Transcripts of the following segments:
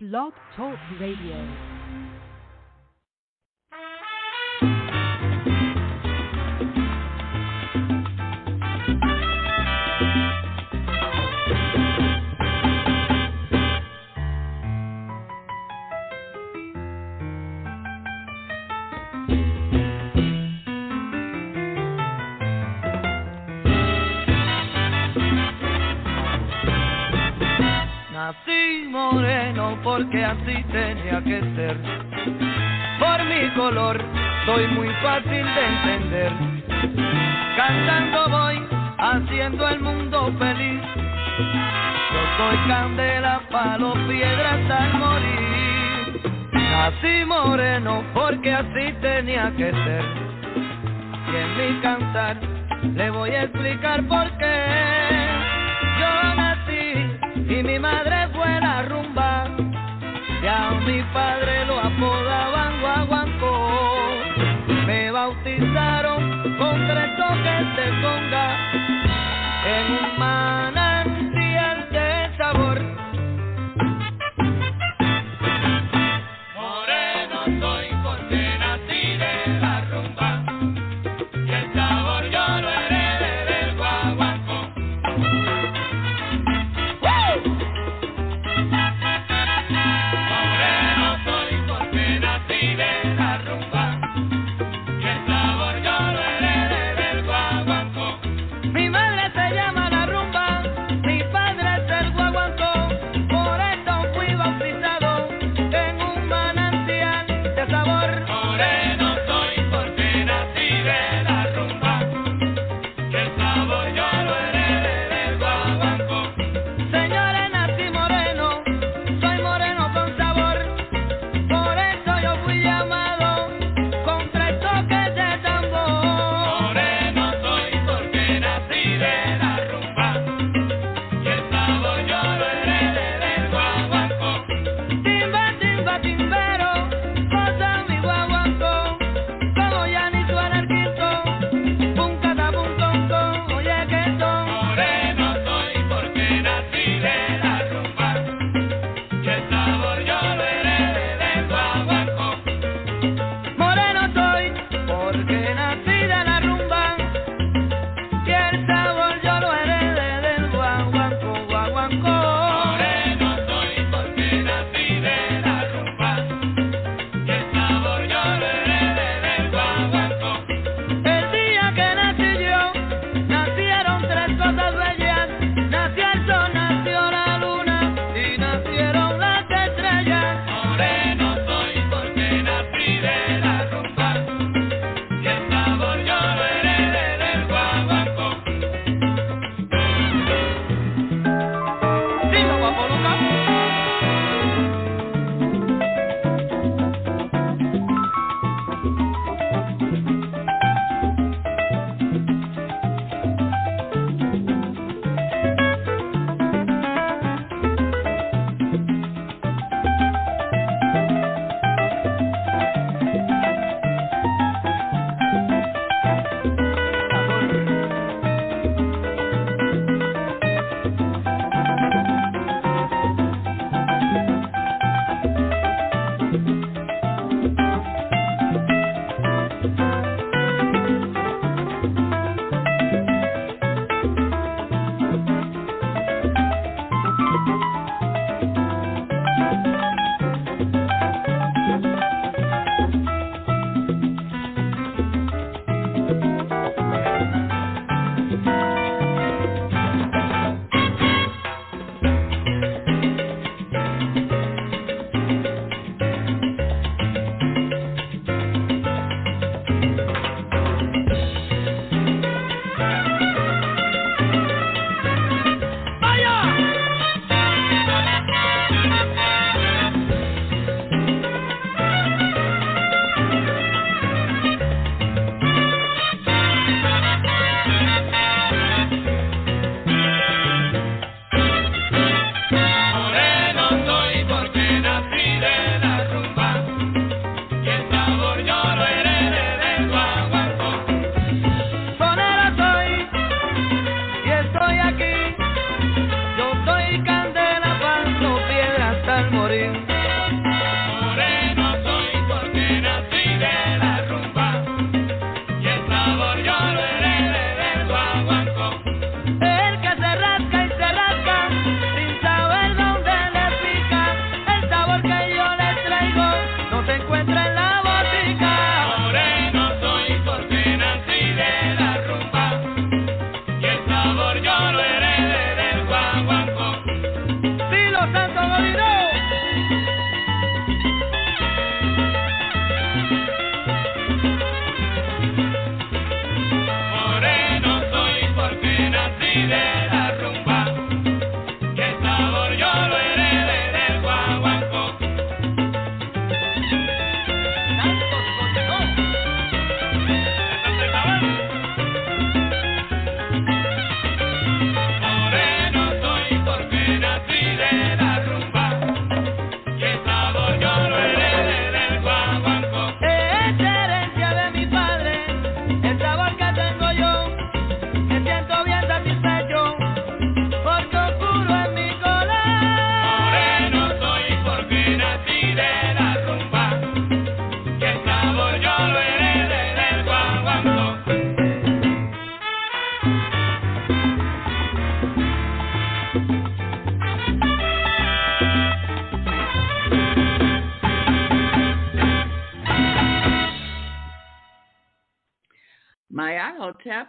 Blog Talk Radio. Nací porque así tenía que ser. Por mi color soy muy fácil de entender. Cantando voy haciendo el mundo feliz. Yo soy candela, palo, piedra hasta morir. Nací moreno porque así tenía que ser. Y en mi cantar le voy a explicar por qué. Yo nací y mi madre padre lo apodaban guaguancó. Me bautizaron con tres toques de conga en un manantial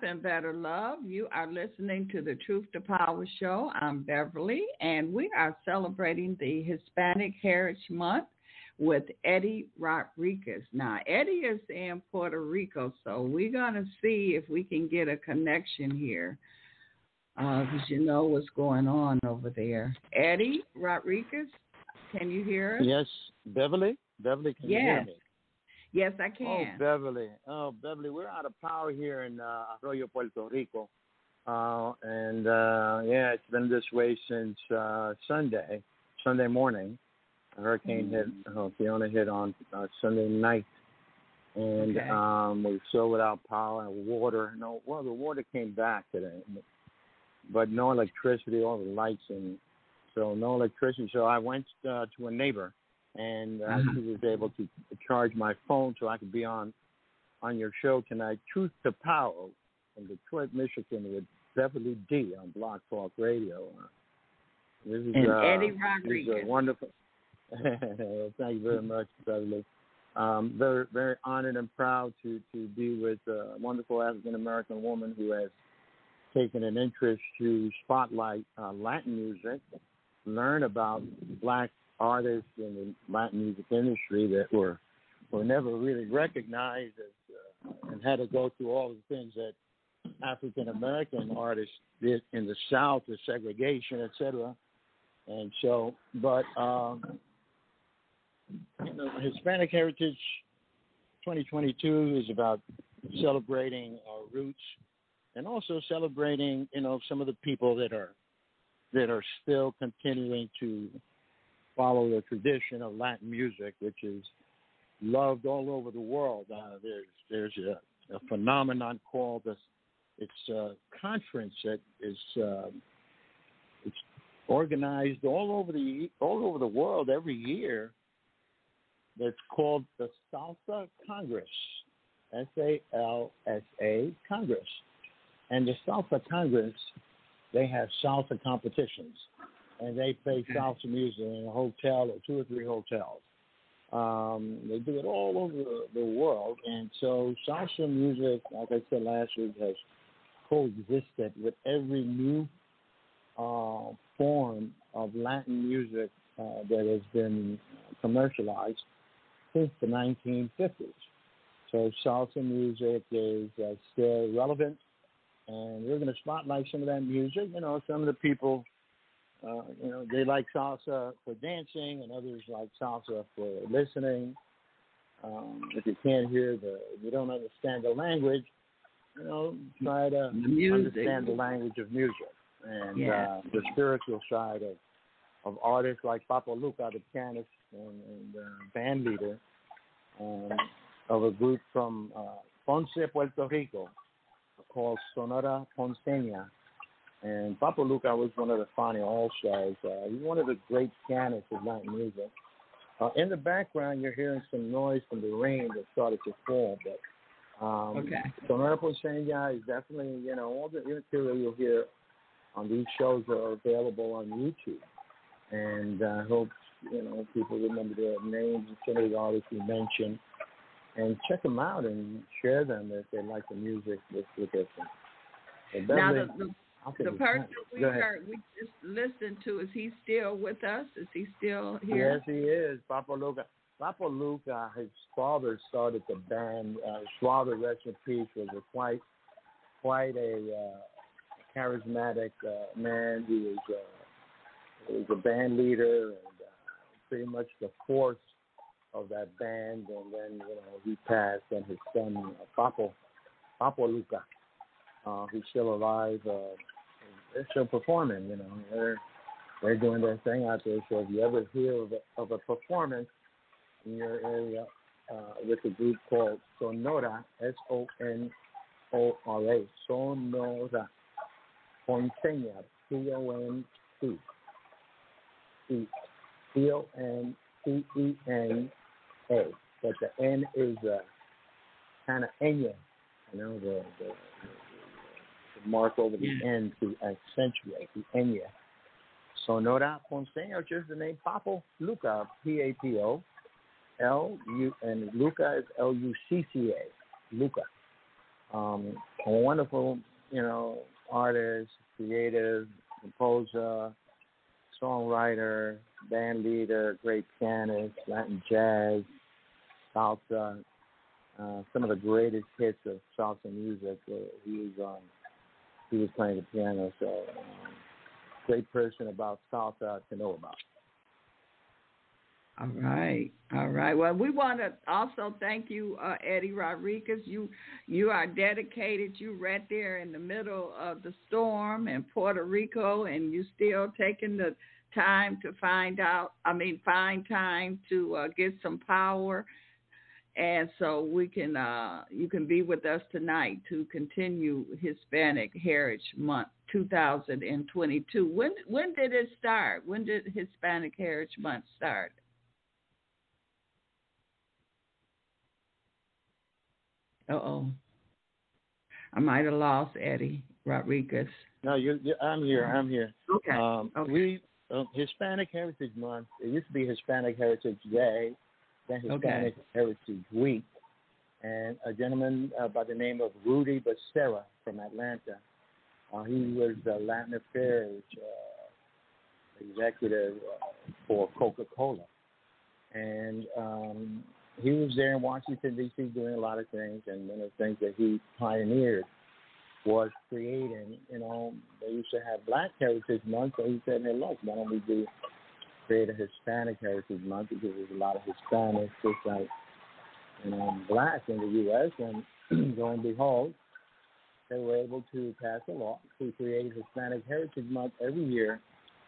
and Better Love. You are listening to the Truth to Power show. I'm Beverly, and we are celebrating the Hispanic Heritage Month with Eddie Rodriguez. Now, Eddie is in Puerto Rico, so we're going to see if we can get a connection here because uh, you know what's going on over there. Eddie Rodriguez, can you hear us? Yes, Beverly. Beverly, can yes. you hear me? Yes, I can. Oh, Beverly. Oh, Beverly, we're out of power here in uh, Arroyo, Puerto Rico. Uh, and uh, yeah, it's been this way since uh, Sunday, Sunday morning. A hurricane mm-hmm. hit, uh, Fiona hit on uh, Sunday night. And okay. um, we're still without power and water. No, well, the water came back today, but no electricity, all the lights, and so no electricity. So I went uh, to a neighbor and uh, mm-hmm. she was able to charge my phone so I could be on on your show tonight. Truth to Power from Detroit, Michigan, with Beverly D on Blog Talk Radio. Uh, this is and uh, Eddie Rodriguez. This is wonderful. Thank you very much, Beverly. Um, very, very honored and proud to to be with a wonderful African American woman who has taken an interest to spotlight uh, Latin music, learn about Black artists in the Latin music industry that were were never really recognized as, uh, and had to go through all the things that African American artists did in the South, the segregation, etc. And so, but um, you know, Hispanic Heritage 2022 is about celebrating our roots and also celebrating, you know, some of the people that are that are still continuing to follow the tradition of Latin music, which is loved all over the world. Uh, there's there's a, a, phenomenon called a, it's a conference that is uh, it's organized all over the all over the world every year. That's called the Salsa Congress, S A L S A Congress, and the Salsa Congress they have salsa competitions and they play salsa music in a hotel or two or three hotels. Um, they do it all over the world, and so salsa music, like I said last week, has coexisted with every new uh, form of Latin music uh, that has been commercialized since the 1950s. So salsa music is uh, still relevant, and we're going to spotlight some of that music. You know, some of the people uh, you know, they like salsa for dancing, and others like salsa for listening. Um, if you can't hear the, if you don't understand the language, you know, try to understand the language of music and yeah. uh, the spiritual side of of artists like Papo Lucca, the pianist and, and uh, band leader um, of a group from uh, Ponce, Puerto Rico, called Sonora Ponceña and Papo Lucca was one of the Fania All Stars. Uh, he's one of the great pianists of Latin music. Uh, in the background, you're hearing some noise from the rain that started to fall. But um, okay. Sonora Ponceña is definitely, you know, all the material you'll hear on these shows are available on YouTube. And I uh, hope, you know, people remember their names and some of the artists we mentioned and check them out and share them if they like the music with, with us. Now, the, the the person we heard, we just listened to, is he still with us? Is he still here? Yes, he is. Papo Lucca. Papo Lucca, his father started the band. Uh, his father, rest in peace, was a quite, quite a uh, charismatic uh, man. He was, uh, he was a band leader and uh, pretty much the force of that band. And then, you know, he passed, and his son, uh, Papo, Papo Lucca, uh, who's still alive. Uh, they're still performing. You know, they're they're doing their thing out there. So if you ever hear of a, of a performance in your area uh, with a group called Sonora, S O N O R A, Sonora Ponceña, P O N C, C O N C E N A, but the N is uh, kind of Enya, you know, the, the to mark over the. N to accentuate the Enya. Sonora Ponceña, just the name Papo Lucca, P A P O L U, and Lucca is L U C C A, Lucca. Um, a wonderful, you know, artist, creative, composer, songwriter, band leader, great pianist, Latin jazz, salsa, uh, some of the greatest hits of salsa music. Uh, he was um, he was playing the piano, so um, great person about salsa to know about. All right, all right. Well, we want to also thank you, uh, Eddie Rodriguez. You you are dedicated. You right there in the middle of the storm in Puerto Rico, and you still taking the time to find out. I mean, find time to uh, get some power, and so we can uh, you can be with us tonight to continue Hispanic Heritage Month 2022. When when did it start? When did Hispanic Heritage Month start? Uh oh. I might have lost Eddie Rodriguez. No, you, I'm here. I'm here. Okay. Um, okay. We uh, Hispanic Heritage Month. It used to be Hispanic Heritage Day, then Hispanic Okay. Heritage Week, and a gentleman uh, by the name of Rudy Becerra from Atlanta. Uh, he was the Latin Affairs uh, executive uh, for Coca-Cola, and um, he was there in Washington D.C. doing a lot of things. And one of the things that he pioneered was creating, you know, they used to have Black Heritage Month, so he said, hey, look, why don't we do create a Hispanic Heritage Month because there's a lot of Hispanics, just like, you know, black in the U.S. And lo and behold, they were able to pass a law to create Hispanic Heritage Month every year,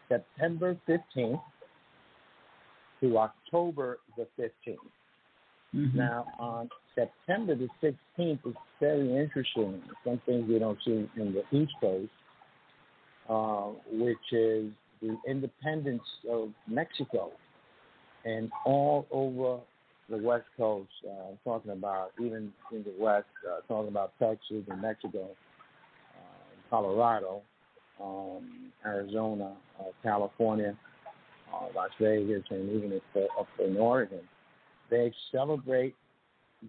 September 15th to October the 15th. Mhm. Now, on September the 16th, it's very interesting. Some things we don't see in the East Coast, uh, which is the independence of Mexico. And all over the West Coast, uh, I'm talking about even in the West, uh, talking about Texas and Mexico, uh, Colorado, um, Arizona, uh, California, uh, Las Vegas, and even up, in Oregon they celebrate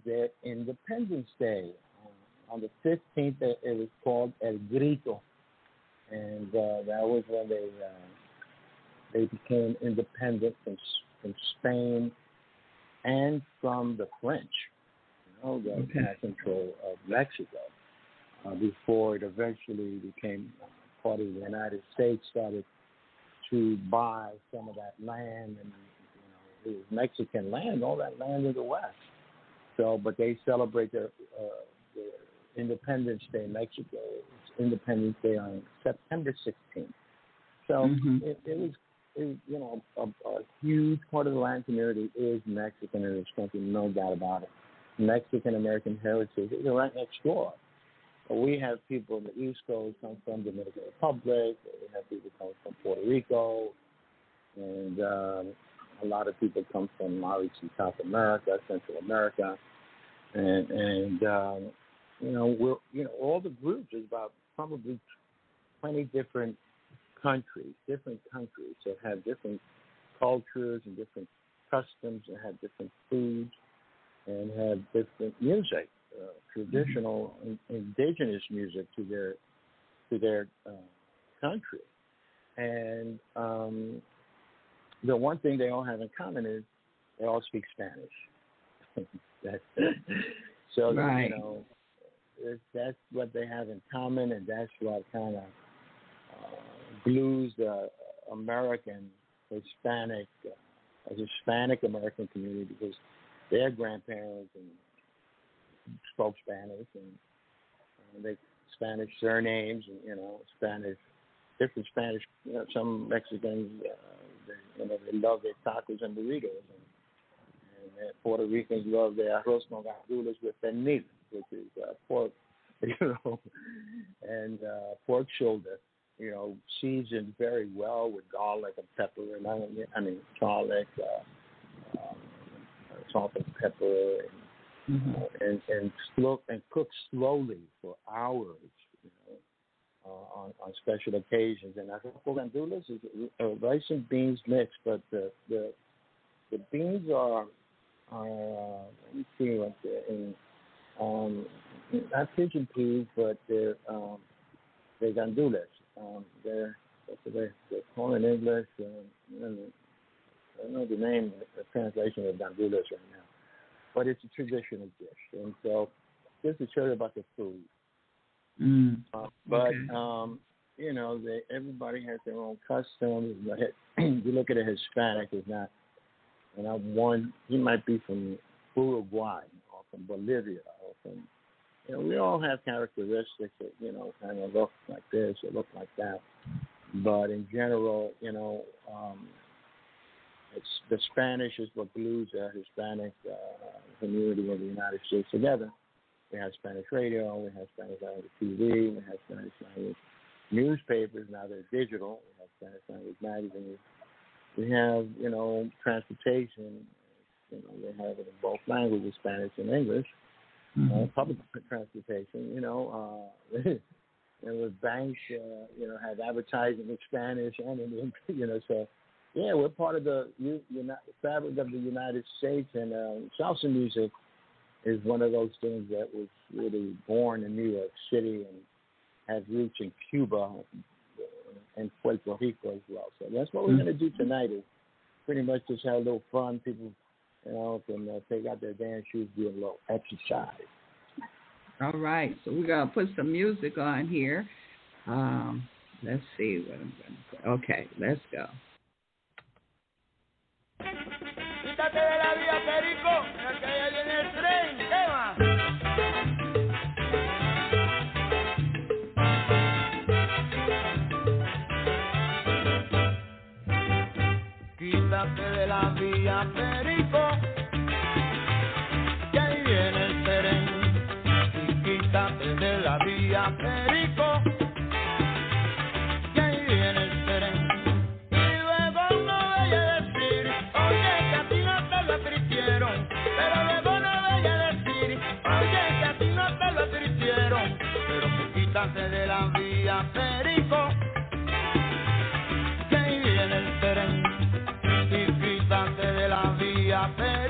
their Independence Day. Um, on the 15th, it it was called El Grito, and uh, that was when they uh, they became independent from from Spain and from the French. You know, that Okay. had control of Mexico uh, before it eventually became part of the United States. Started to buy some of that land and you know, it was Mexican land, all that land in the West. So, but they celebrate their, uh, their Independence Day in Mexico. It's Independence Day on September 16th. So Mhm. it, it was, was, you know, a, a huge part of the Latin community is Mexican this country, no doubt about it. Mexican American heritage is right next door. We have people in the East Coast come from Dominican Republic. We have people come from Puerto Rico, and um, a lot of people come from obviously South America, Central America, and and um, you know we're you know all the groups is about probably twenty different countries, different countries that have different cultures and different customs and have different foods and have different music, uh, traditional in- indigenous music to their to their uh, country, and um, the one thing they all have in common is they all speak Spanish. that's so Right. you know that's what they have in common, and that's what kind of uh, the American Hispanic uh, Hispanic American community because their grandparents and spoke Spanish and, and they Spanish surnames and you know Spanish different Spanish you know, some Mexicans uh, they, you know they love their tacos and burritos and, and uh, Puerto Ricans love their arroz con gandules with pernil which is uh, pork you know and uh, pork shoulder you know seasoned very well with garlic and pepper and onion I mean garlic uh, um, salt and pepper and Mhm. and and slow and cook slowly for hours, you know, uh, on on special occasions. And I think gandules is uh, rice and beans mixed, but the the the beans are are uh, let me see what the in um not pigeon peas, but they're um, they're gandules. Um, they're what's the they're called in English. Um, I don't know the name, the translation of gandules right now, but it's a traditional dish. And so, just to show you about the food. Mm. Uh, but Okay. um, you know, they, everybody has their own customs. you look at a Hispanic, is not, and I'm one. He might be from Uruguay or from Bolivia or from. You know, we all have characteristics that you know kind of look like this or look like that. But in general, you know, um, it's the Spanish is what glues the Hispanic uh, community in the United States together. We have Spanish radio, we have Spanish language TV, we have Spanish language newspapers. Now they're digital. We have Spanish language magazines. We have, you know, transportation. You know, they have it in both languages, Spanish and English. Uh, public transportation. You know, uh, and with banks, uh, you know, have advertising in Spanish and in, you know, so yeah, we're part of the u- uni- fabric of the United States, and um, salsa music is one of those things that was really born in New York City and has roots in Cuba and Puerto Rico as well. So that's what we're going to do tonight is pretty much just have a little fun. People, you know, can uh, take out their dance shoes, do a little exercise. All right, so we're gonna put some music on here. Um, let's see what I'm gonna put. Okay, let's go. Quítate de la vía, my bed.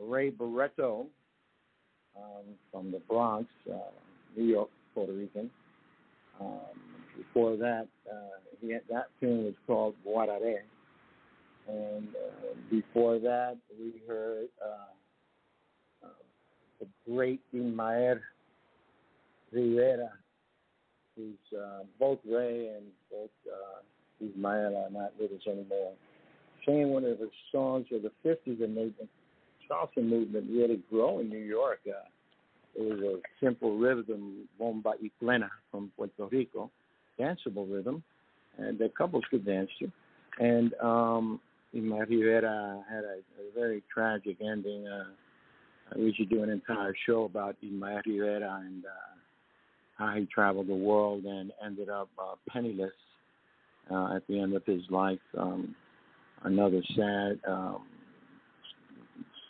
Ray Barretto um, from the Bronx, uh, New York, Puerto Rican. Um, before that, uh, had, that tune was called Guarare. And uh, before that, we heard uh, uh, the great Ismael Rivera, who's uh, both Ray and both uh, Ismael are not with us anymore. Singing one of his songs of the 50s and made the salsa movement really grow in New York. Uh, it was a simple rhythm, bomba y plena from Puerto Rico, danceable rhythm, and the couples could dance to. And um, Ismael Rivera had a, a very tragic ending. Uh, we should do an entire show about Ismael Rivera and uh, how he traveled the world and ended up uh, penniless uh, at the end of his life. Um, another sad um,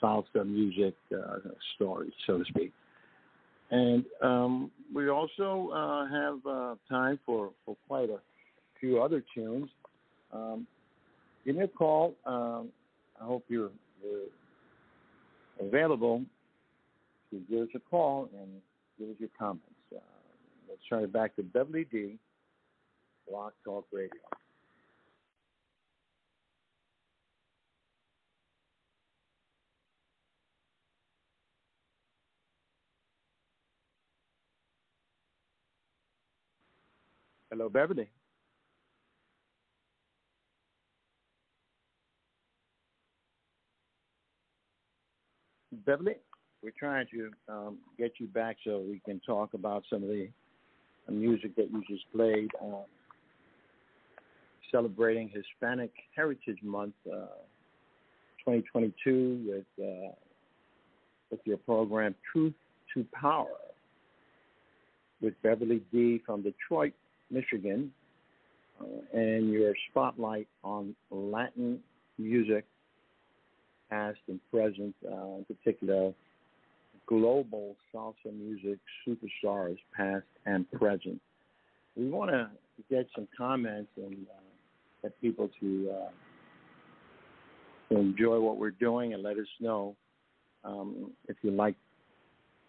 salsa music uh, story, so to speak. And um, we also uh, have uh, time for, for quite a few other tunes. Um, give me a call. Um, I hope you're, you're, available to give us a call and give us your comments. Uh, let's turn it back to Beverly D. Blog Talk Radio. Hello, Beverly. Beverly, we're trying to um, get you back so we can talk about some of the music that you just played. Uh, celebrating Hispanic Heritage Month uh, 2022 with uh, with your program Truth to Power with Beverly D from Detroit, Michigan, uh, and your spotlight on Latin music, past and present, uh, in particular, global salsa music superstars, past and present. We want to get some comments and uh, get people to, uh, to enjoy what we're doing and let us know um, if you like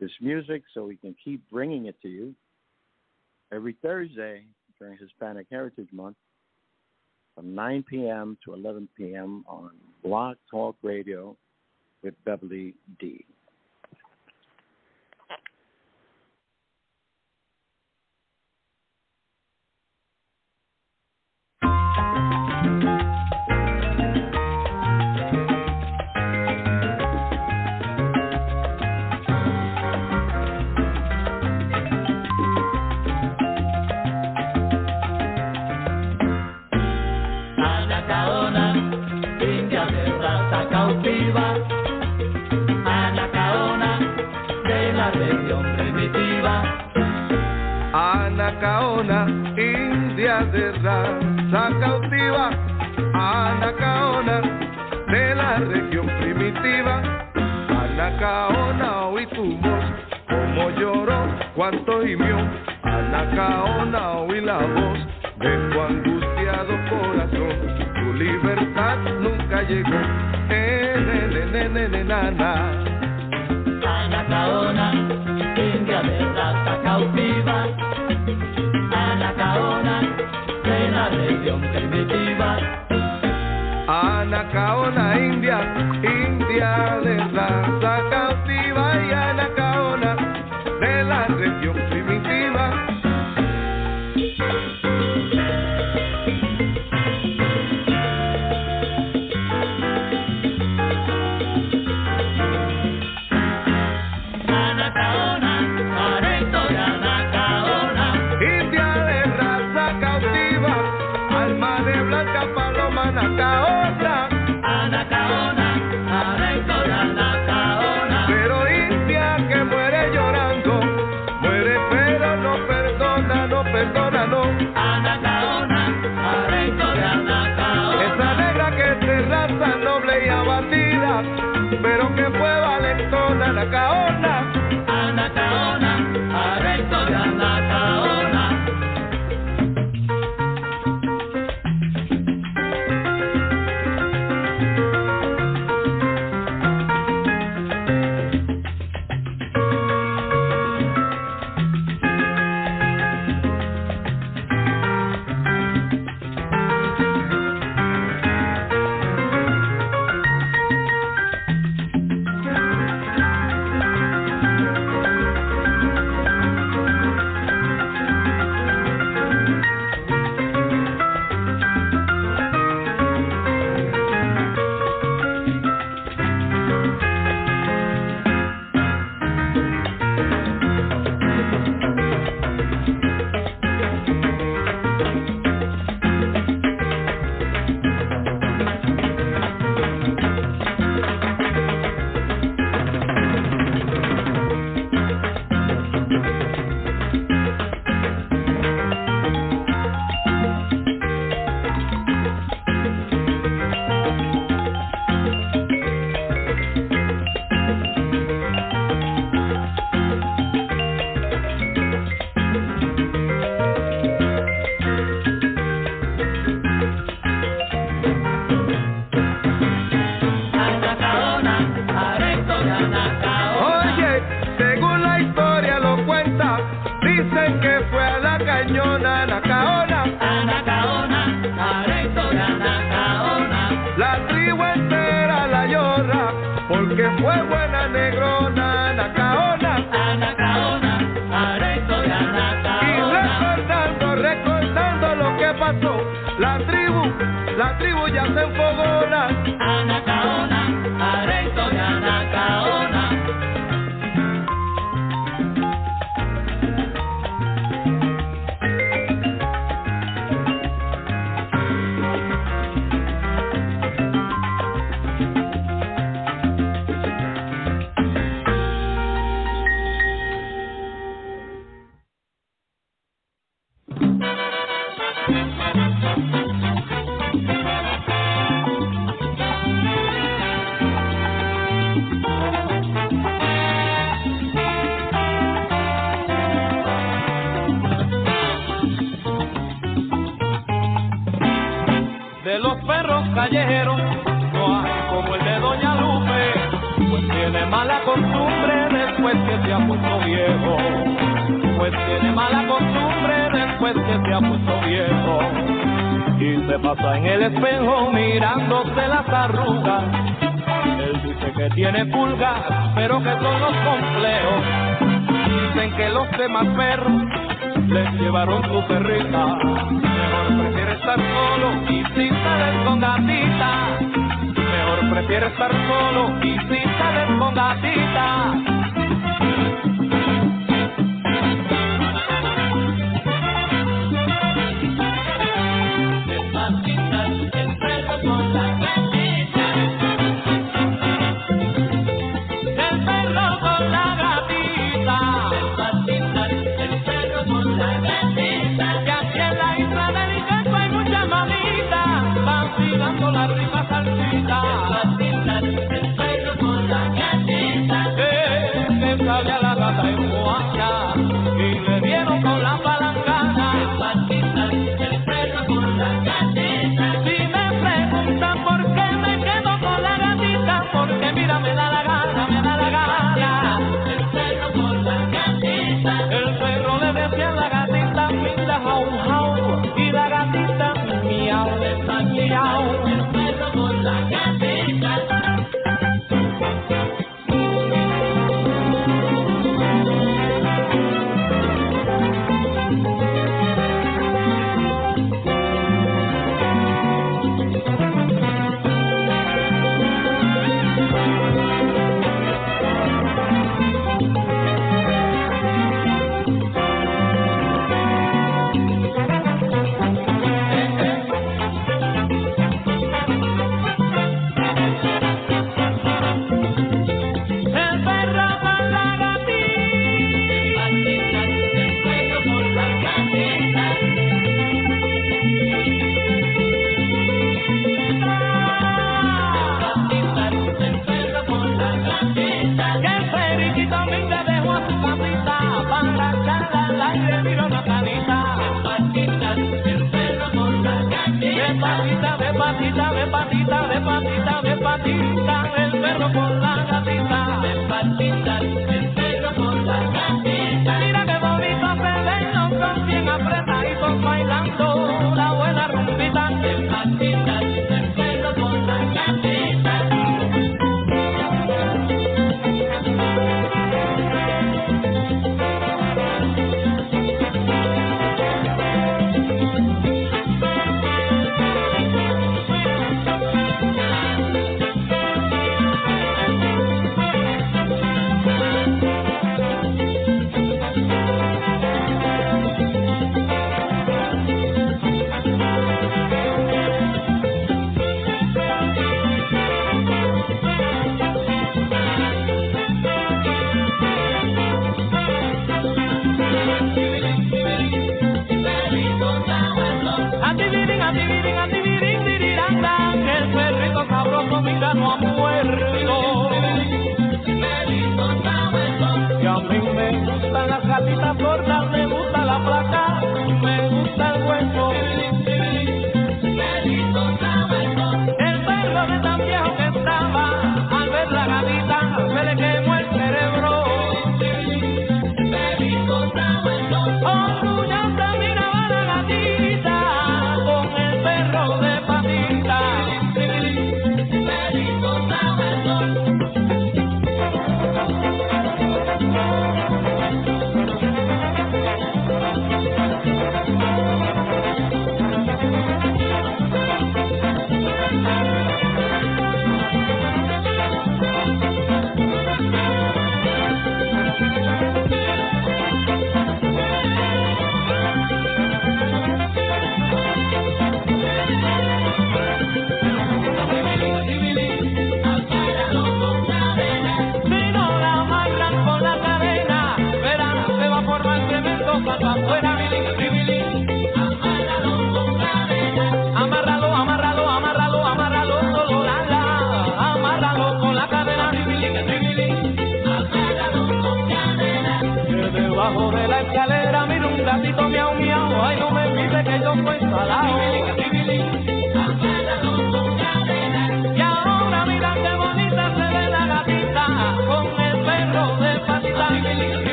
this music so we can keep bringing it to you every Thursday during Hispanic Heritage Month from 9 p.m. to 11 p.m. on Blog Talk Radio with Beverly D. cuanto a la caona oí la voz de tu angustiado corazón. Tu libertad nunca llegó. nana. A la caona, india de rata cautiva. A la caona, región primitiva. Anacaona India, India de raza cautiva y Anacaona. Valentona Anacaona. Mejor prefiere estar solo y sin salir con gatita.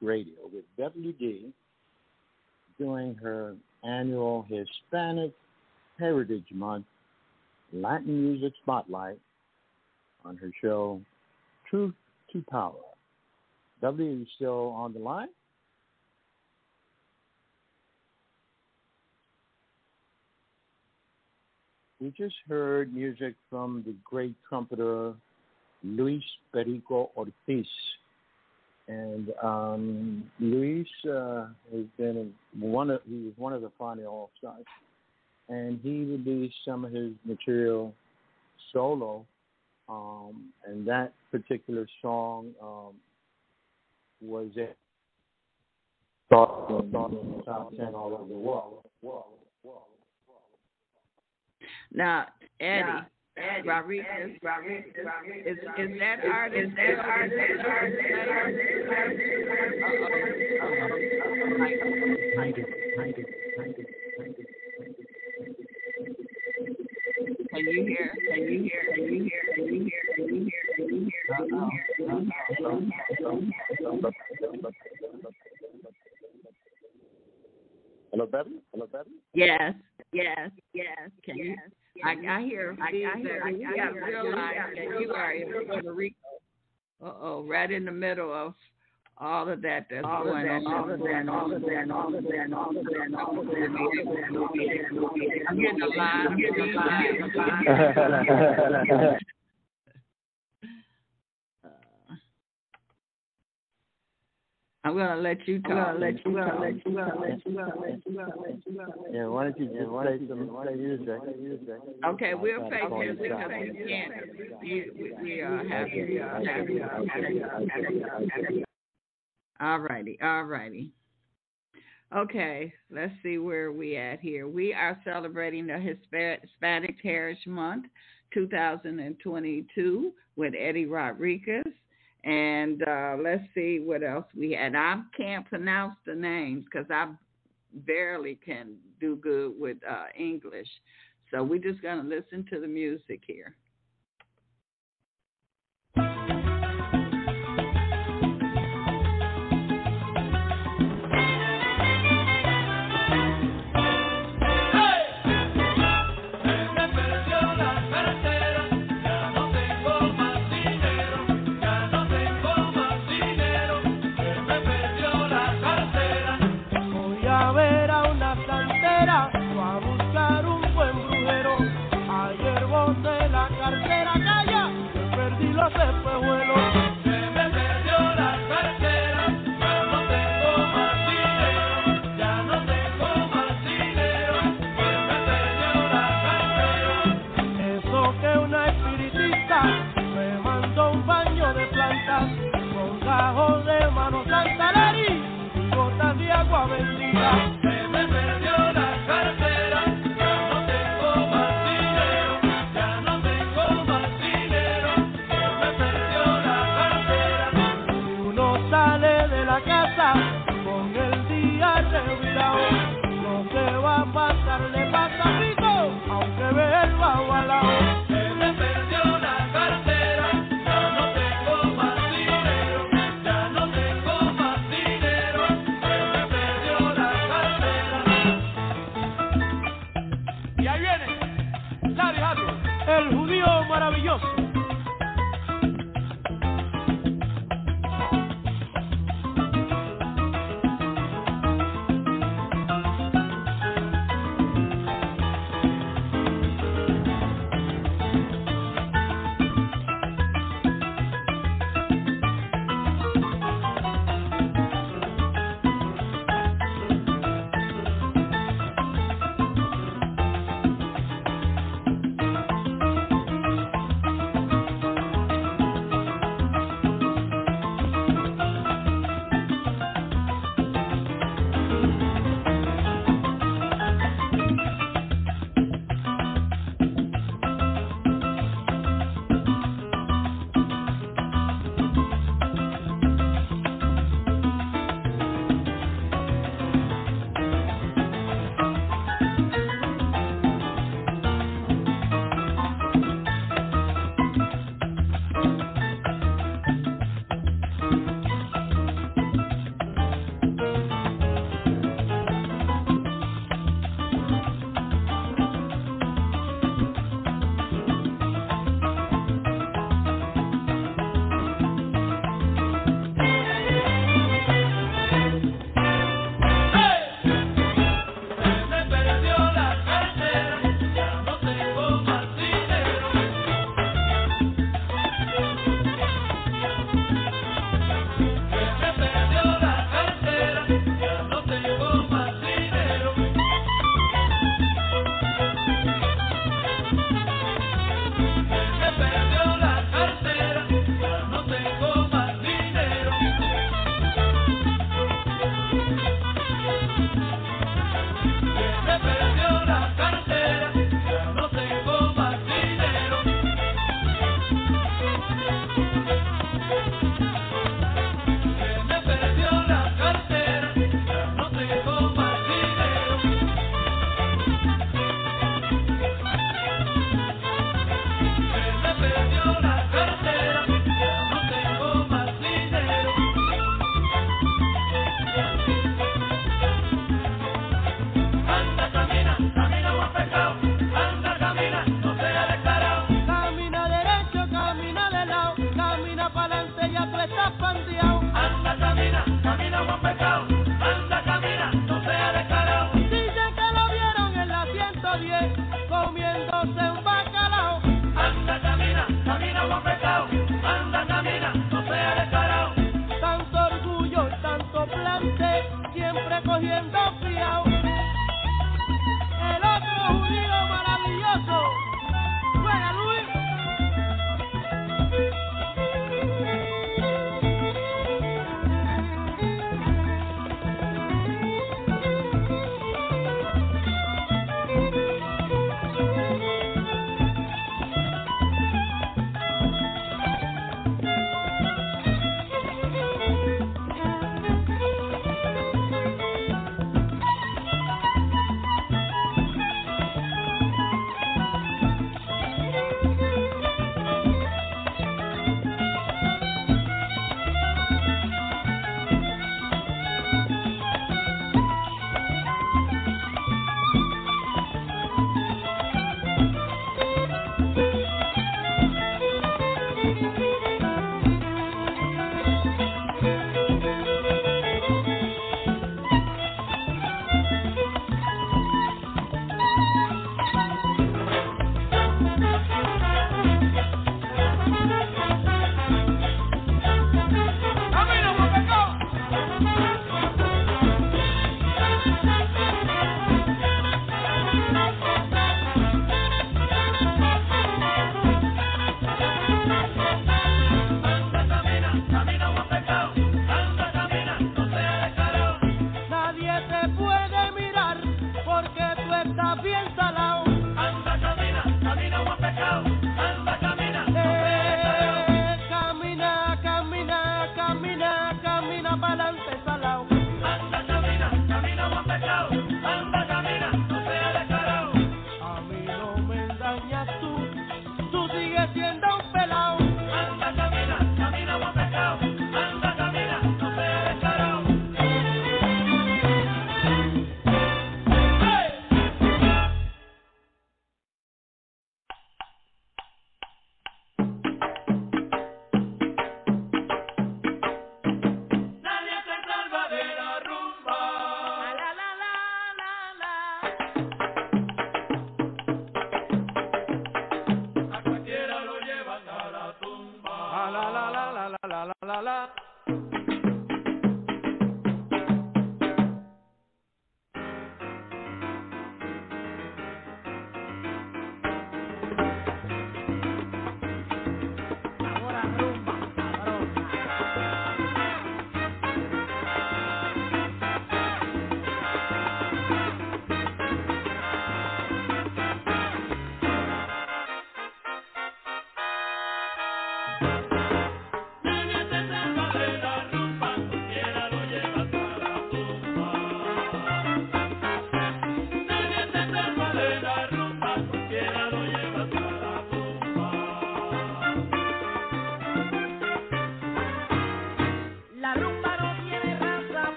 Radio with WD doing her annual Hispanic Heritage Month Latin Music Spotlight on her show Truth to Power. W, you still on the line? We just heard music from the great trumpeter Luis Perico Ortiz. And um, Luis uh, has been one of he was one of the Fania All Stars, and he released some of his material solo. Um, and that particular song um, was it thought in the top ten all over the world. Now, Eddie. Now, Eddie, Rodriguez, Eddie, Rodriguez, is, is that artist, is that artist, Can you hear? Can you hear? Can you hear? Can you hear? Can you hear? Can you hear? Hello, Betty. Hello, Betty. Yes, yes, yes. Can you? I, I hear. I, I hear. I, I got realized that you are in Puerto Rico. Uh oh, right in the middle of all of that that's all going on. All of that, all of that, all of that, all of that, all of that. I'm getting a line. I'm getting a line. I'm gonna let you talk. I'm gonna let you talk. Let you talk. Let you talk. Let you talk. Let you talk. Yeah, why don't you just why don't you some why don't you use that? Okay, we'll play music because we can't. We we, we are happy. We are happy. All righty. All righty. Okay, let's see where we at here. We are celebrating the Hispanic Heritage Month 2022 with Eddie Rodriguez. And uh, let's see what else we had. I can't pronounce the names because I barely can do good with uh, English. So we're just going to listen to the music here.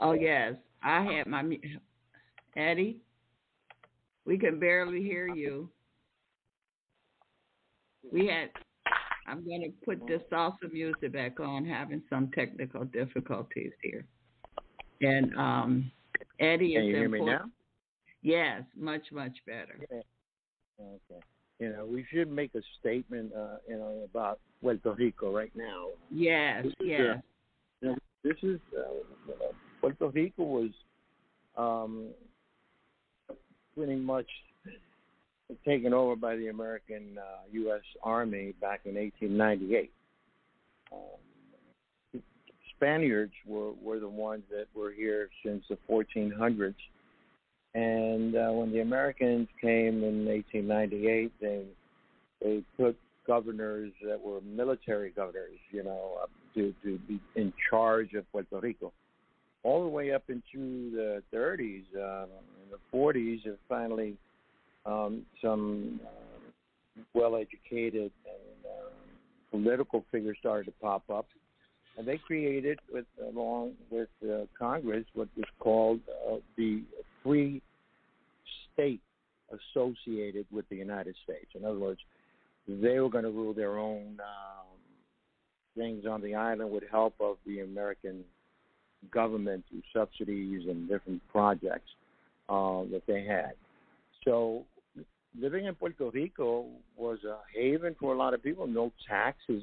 Oh yes, I had my Eddie. We can barely hear you. We had. I'm going to put this salsa music back on. Having some technical difficulties here, and um, Eddie Can is you hear me now? Yes, much much better. Yeah. Okay. You know, we should make a statement, uh, you know, about Puerto Rico right now. Yes, is, yes, uh, you know, this is uh, Puerto Rico was um, pretty much taken over by the American uh, U.S. Army back in 1898. Um, Spaniards were, were the ones that were here since the 1400s. And uh, when the Americans came in 1898, they they put governors that were military governors, you know, to to be in charge of Puerto Rico, all the way up into the 30s. Um, in the 40s, and finally um, some uh, well-educated and um, political figures started to pop up, and they created, with along with uh, Congress, what was called uh, the Free State associated with the United States. In other words, they were going to rule their own um, things on the island with help of the American government through subsidies and different projects uh, that they had. So living in Puerto Rico was a haven for a lot of people. No taxes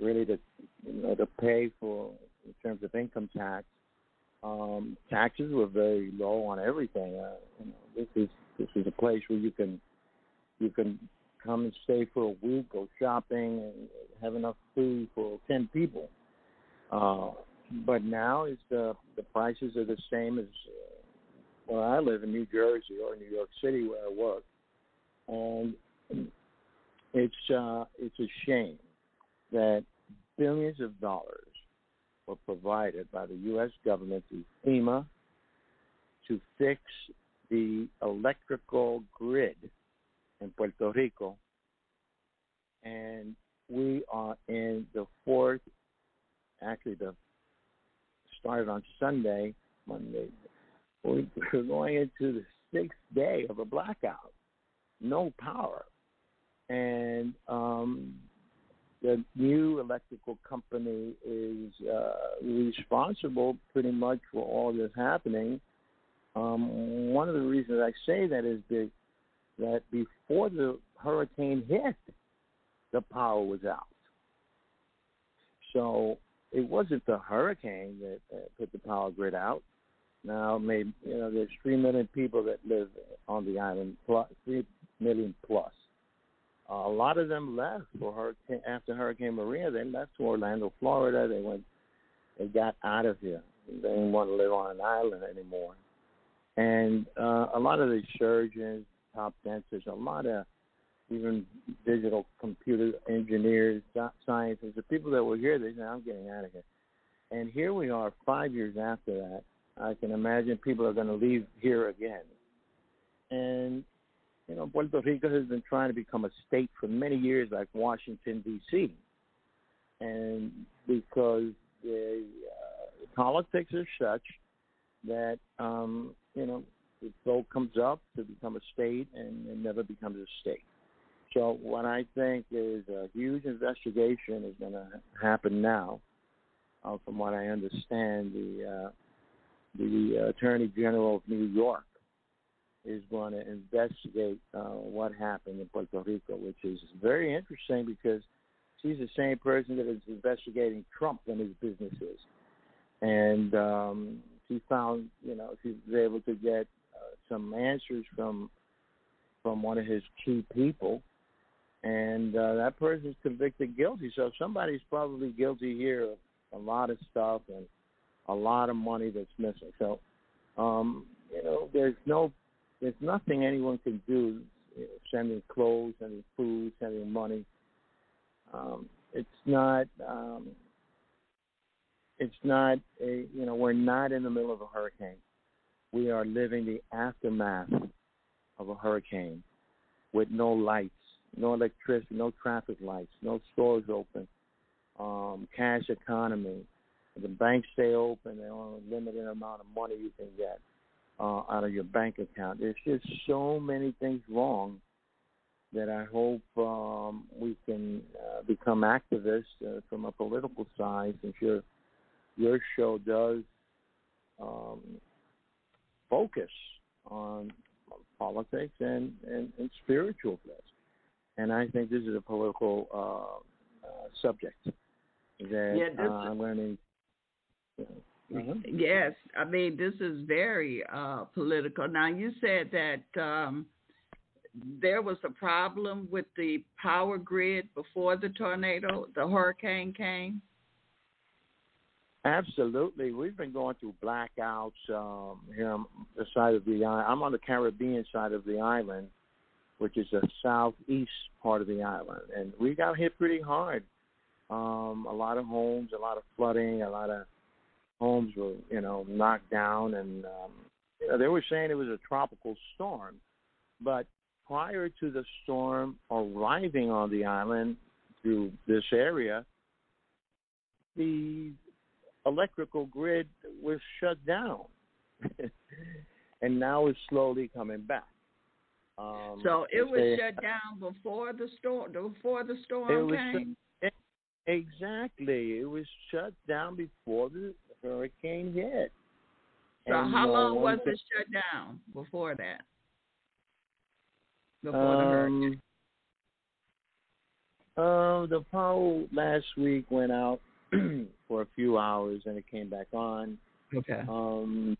really to you know to pay for in terms of income tax. Um, taxes were very low on everything. Uh, you know, this is this is a place where you can you can come and stay for a week, go shopping, and have enough food for ten people. Uh, but now it's the the prices are the same as uh, where I live in New Jersey or New York City where I work, and it's uh, it's a shame that billions of dollars were provided by the U.S. government through FEMA to fix the electrical grid in Puerto Rico, and we are in the fourth, actually the started on Sunday, Monday. We're going into the sixth day of a blackout, no power, and um, the new electrical company is uh, responsible pretty much for all this happening. Um, one of the reasons I say that is that, that before the hurricane hit, the power was out. So it wasn't the hurricane that uh, put the power grid out. Now, maybe you know, there's three million people that live on the island, plus three million plus. Uh, a lot of them left for hurricane after Hurricane Maria. They left to Orlando, Florida. They went, they got out of here. They didn't want to live on an island anymore. And uh, a lot of the surgeons, top dentists, a lot of even digital computer engineers, scientists, the people that were here, they said, I'm getting out of here. And here we are five years after that. I can imagine people are going to leave here again. And, you know, Puerto Rico has been trying to become a state for many years, like Washington, D.C. And because the uh, politics are such that, um, you know, the vote comes up to become a state and it never becomes a state. So what I think is a huge investigation is going to happen now. Uh, from what I understand, the uh, the Attorney General of New York is going to investigate uh, what happened in Puerto Rico, which is very interesting because she's the same person that is investigating Trump and his businesses, and um, she found, you know, she was able to get uh, some answers from from one of his key people and uh, that person's convicted guilty. So somebody's probably guilty here of a lot of stuff and a lot of money that's missing. So, um, you know, there's no, there's nothing anyone can do. You know, sending clothes, sending food, sending money. Um, it's not. Um, it's not a. You know, we're not in the middle of a hurricane. We are living the aftermath of a hurricane with no lights no electricity, no traffic lights, no stores open. um, cash economy. The banks stay open. They only a limited amount of money you can get uh, out of your bank account. There's just so many things wrong that I hope um, we can uh, become activists uh, from a political side. Since your your show does um, focus on politics and, and, and spiritual things. And I think this is a political uh, uh, subject that Yeah, this uh, I'm learning. You know, uh-huh. Yes, I mean this is very uh, political. Now you said that um, there was a problem with the power grid before the tornado, the hurricane came. Absolutely, we've been going through blackouts um, here on the side of the island. I'm on the Caribbean side of the island, which is the southeast part of the island, and we got hit pretty hard. Um, a lot of homes, a lot of flooding, a lot of homes were, you know, knocked down, and um, you know, they were saying it was a tropical storm. But prior to the storm arriving on the island through this area, the electrical grid was shut down, and now it's slowly coming back. Um, So it was they- shut down before the storm. Before the storm was came. exactly. It was shut down before the hurricane hit. So And, how uh, long was it shut down before that? Before the hurricane. Um, uh, the power last week went out for a few hours and it came back on. Okay. Um,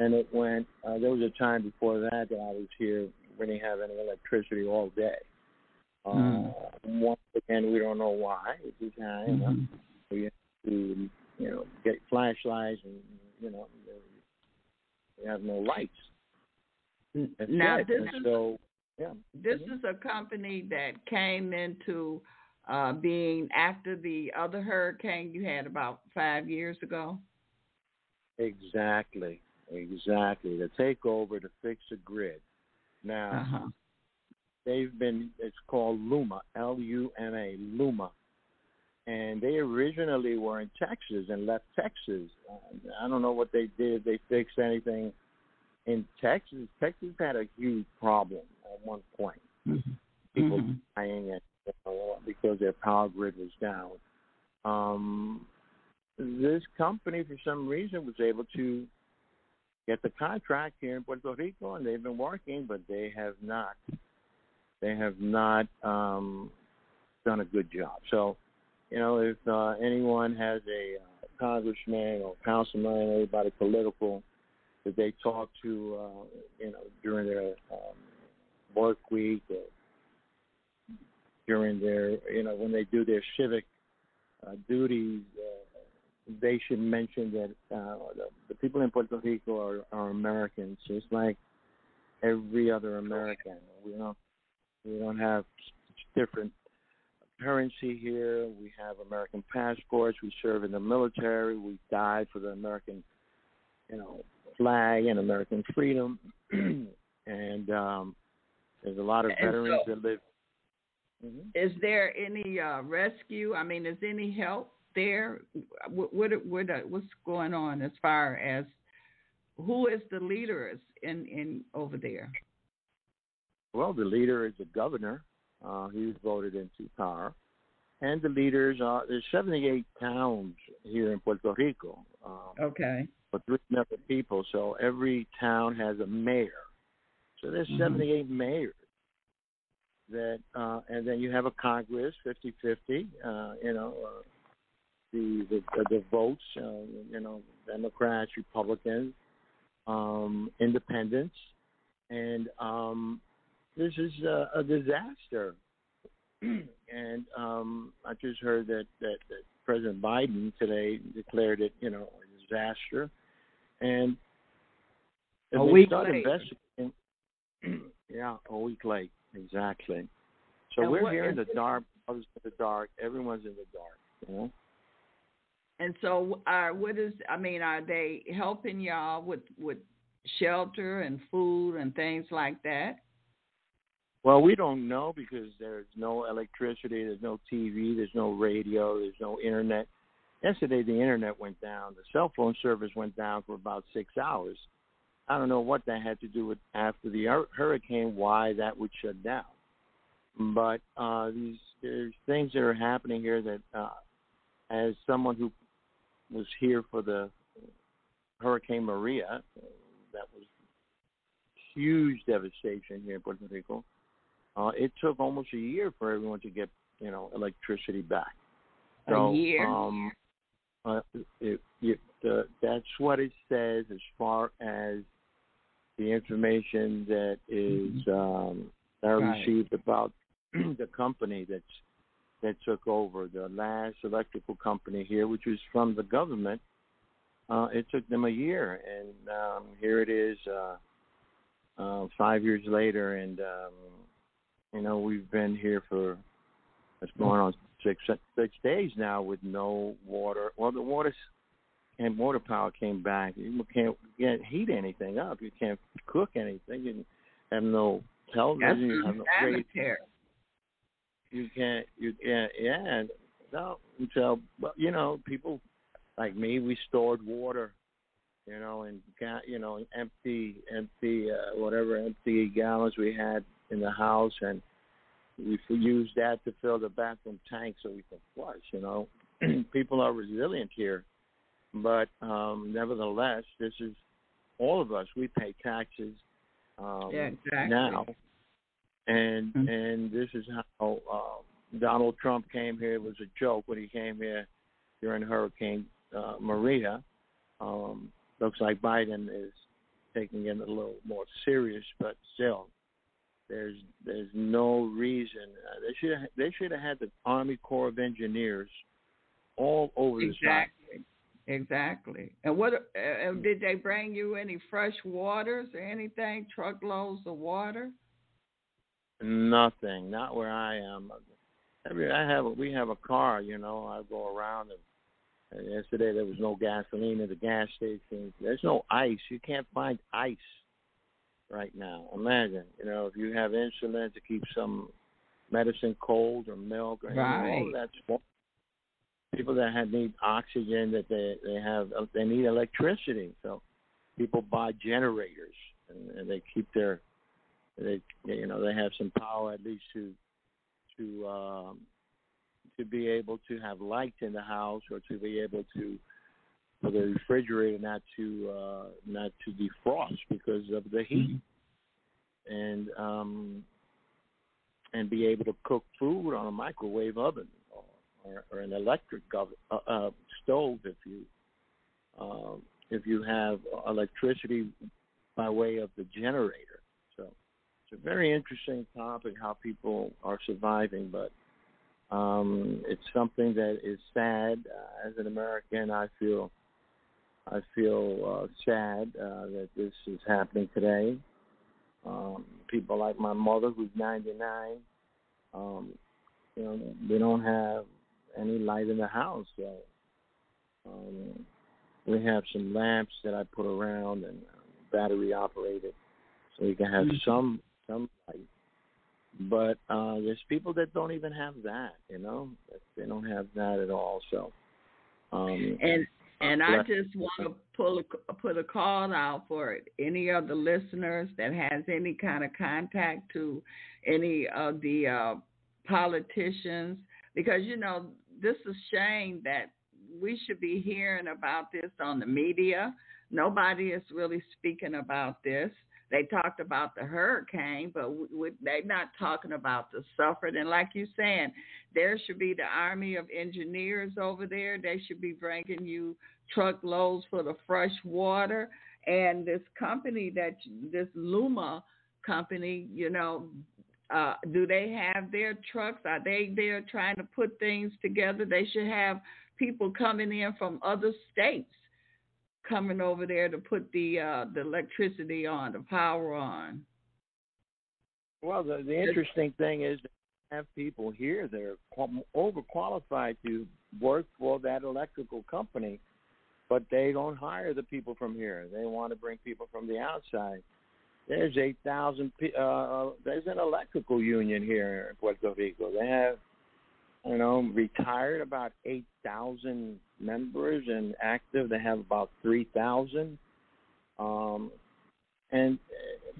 and it went. Uh, there was a time before that that I was here. We didn't have any electricity all day. Uh, Mm. Once again, we don't know why. It's just how you know Mhm. we have to you know get flashlights and you know we have no lights. That's Now it. this And is so yeah. this Mhm. is a company that came into uh, being after the other hurricane you had about five years ago. Exactly, exactly. The takeover to fix the grid. Now Uh-huh. they've been. It's called Luma, L U M A, Luma, and they originally were in Texas and left Texas. I don't know what they did. They fixed anything in Texas. Texas had a huge problem at one point. Mhm. People Mhm. dying and you know, because their power grid was down. Um, this company, for some reason, was able to get the contract here in Puerto Rico, and they've been working, but they have not. They have not um, done a good job. So, you know, if uh, anyone has a uh, congressman or councilman, anybody political that they talk to, uh, you know, during their um, work week or during their, you know, when they do their civic uh, duties, uh, they should mention that uh, the, the people in Puerto Rico are, are Americans, just like every other American. We don't we don't have different currency here. We have American passports. We serve in the military. We died for the American, you know, flag and American freedom. and um, there's a lot of And veterans so- that live. Mhm. Is there any uh, rescue? I mean, is there any help there? What, what what uh, what's going on as far as who is the leaders in in over there? Well, the leader is the governor. Uh, he was voted into power. And the leaders are, there's 78 towns here in Puerto Rico, um, Okay. for 3 million people. So every town has a mayor. So there's Mhm. 78 mayors. That, uh, and then you have a Congress, 50 50, uh, you know, uh, the, the, the votes, uh, you know, Democrats, Republicans, um, independents. And um, this is a, a disaster. and um, I just heard that, that, that President Biden today declared it, you know, a disaster. And A week late. investigating, yeah, a week late, exactly. So And we're what here in the dark. Others in the dark. Everyone's in the dark. You know. And so, uh, what is? I mean, are they helping y'all with with shelter and food and things like that? Well, we don't know because there's no electricity, there's no TV, there's no radio, there's no internet. Yesterday, the internet went down. The cell phone service went down for about six hours. I don't know what that had to do with after the hurricane, why that would shut down. But uh, these there's things that are happening here that, uh, as someone who was here for the Hurricane Maria, that was huge devastation here in Puerto Rico. Uh, it took almost a year for everyone to get you know electricity back. So, a year. Um, uh, it, it, uh, that's what it says as far as the information that is um, that I Right. received about the company that's that took over the last electrical company here, which was from the government. Uh, it took them a year, and um, here it is, uh, uh, five years later, and um, you know we've been here for it's going on six six days now with no water. Well, the water and water power came back. You can't can't heat anything up. You can't cook anything. You have no That's television. You have no radio. sanitary. You can't. You can't. Yeah. No. So, well, you know, people like me, we stored water. You know, and ga- you know, empty, empty, uh, whatever empty gallons we had in the house, and we used that to fill the bathroom tank so we can flush. You know, people are resilient here, but um, nevertheless, this is all of us. We pay taxes um, Yeah, exactly. now, and Mhm. and this is how uh, Donald Trump came here. It was a joke when he came here during Hurricane uh, Maria. Um, looks like Biden is taking it a little more serious, but still, there's there's no reason uh, they should they should have had the Army Corps of Engineers all over. Exactly. Exactly. And what uh, uh, did they bring you any fresh waters or anything? Truckloads of water? Nothing, not where I am. Every I have, a, we have a car. You know, I go around and. and Yesterday there was no gasoline at the gas station. There's no ice. You can't find ice right now. Imagine, you know, if you have insulin to keep some medicine cold or milk or anything, all Right. that's people that have, need oxygen that they they have they need electricity. So people buy generators and, and they keep their they you know they have some power at least to to um, to be able to have lights in the house or to be able to for the refrigerator not to uh, not to defrost because of the heat and um, and be able to cook food on a microwave oven or, or, or an electric oven, uh, uh, stove if you um, if you have electricity by way of the generator. It's a very interesting topic how people are surviving, but um, it's something that is sad. Uh, as an American, I feel I feel uh, sad uh, that this is happening today. Um, people like my mother, who's 99, um, you know, they don't have any light in the house. So um, we have some lamps that I put around and uh, battery operated, so we can have some some light. But uh, there's people that don't even have that. You know, they don't have that at all. So. Um, And and I just want to pull a, put a call out for any of the listeners that has any kind of contact to any of the uh, politicians, because you know this is shame that we should be hearing about this on the media. Nobody is really speaking about this. They talked about the hurricane, but they're not talking about the suffered. And like you're saying, there should be the army of engineers over there. They should be bringing you truckloads for the fresh water. And this company that this Luma company, you know, uh, do they have their trucks? Are they there trying to put things together? They should have people coming in from other states coming over there to put the uh, the electricity on, the power on. Well, the, the interesting thing is that have people here that are qual- overqualified to work for that electrical company, but they don't hire the people from here. They want to bring people from the outside. there's eight thousand. Uh, uh, there's an electrical union here in Puerto Rico. They have, you know, retired about eight thousand members and active. They have about three thousand, um, and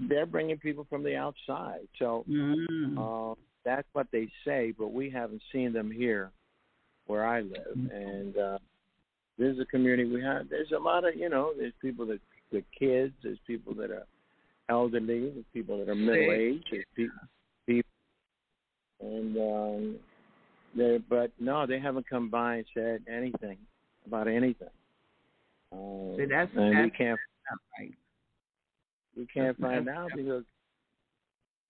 they're bringing people from the outside. So Mm. uh, that's what they say, but we haven't seen them here where I live. Mhm. And uh, this is a community we have. There's a lot of, you know, there's people that the kids, there's people that are elderly, there's people that are middle aged, there's people, people, and um, they. But no, they haven't come by and said anything about anything. Um, See, that's- and we can't right. we can't That's- find that's- out because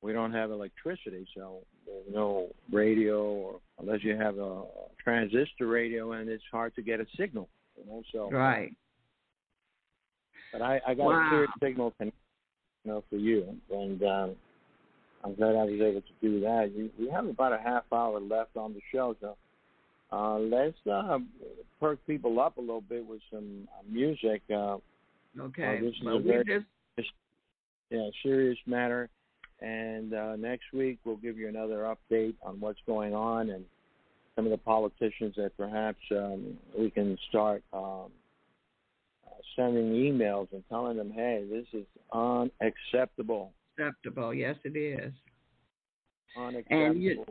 we don't have electricity, so there's no radio or unless you have a transistor radio, and it's hard to get a signal. You know, so Right. but I, I got Wow. a clear signal, con- you know, for you, and um, I'm glad I was able to do that. You, we have about a half hour left on the show, so uh, let's uh, perk people up a little bit with some uh, music. Uh, Okay. this is well, a we very- just yeah, serious matter. And uh, next week we'll give you another update on what's going on and some of the politicians that perhaps um, we can start um, uh, sending emails and telling them, hey, this is unacceptable. acceptable. Yes, it is. Unacceptable. And you-.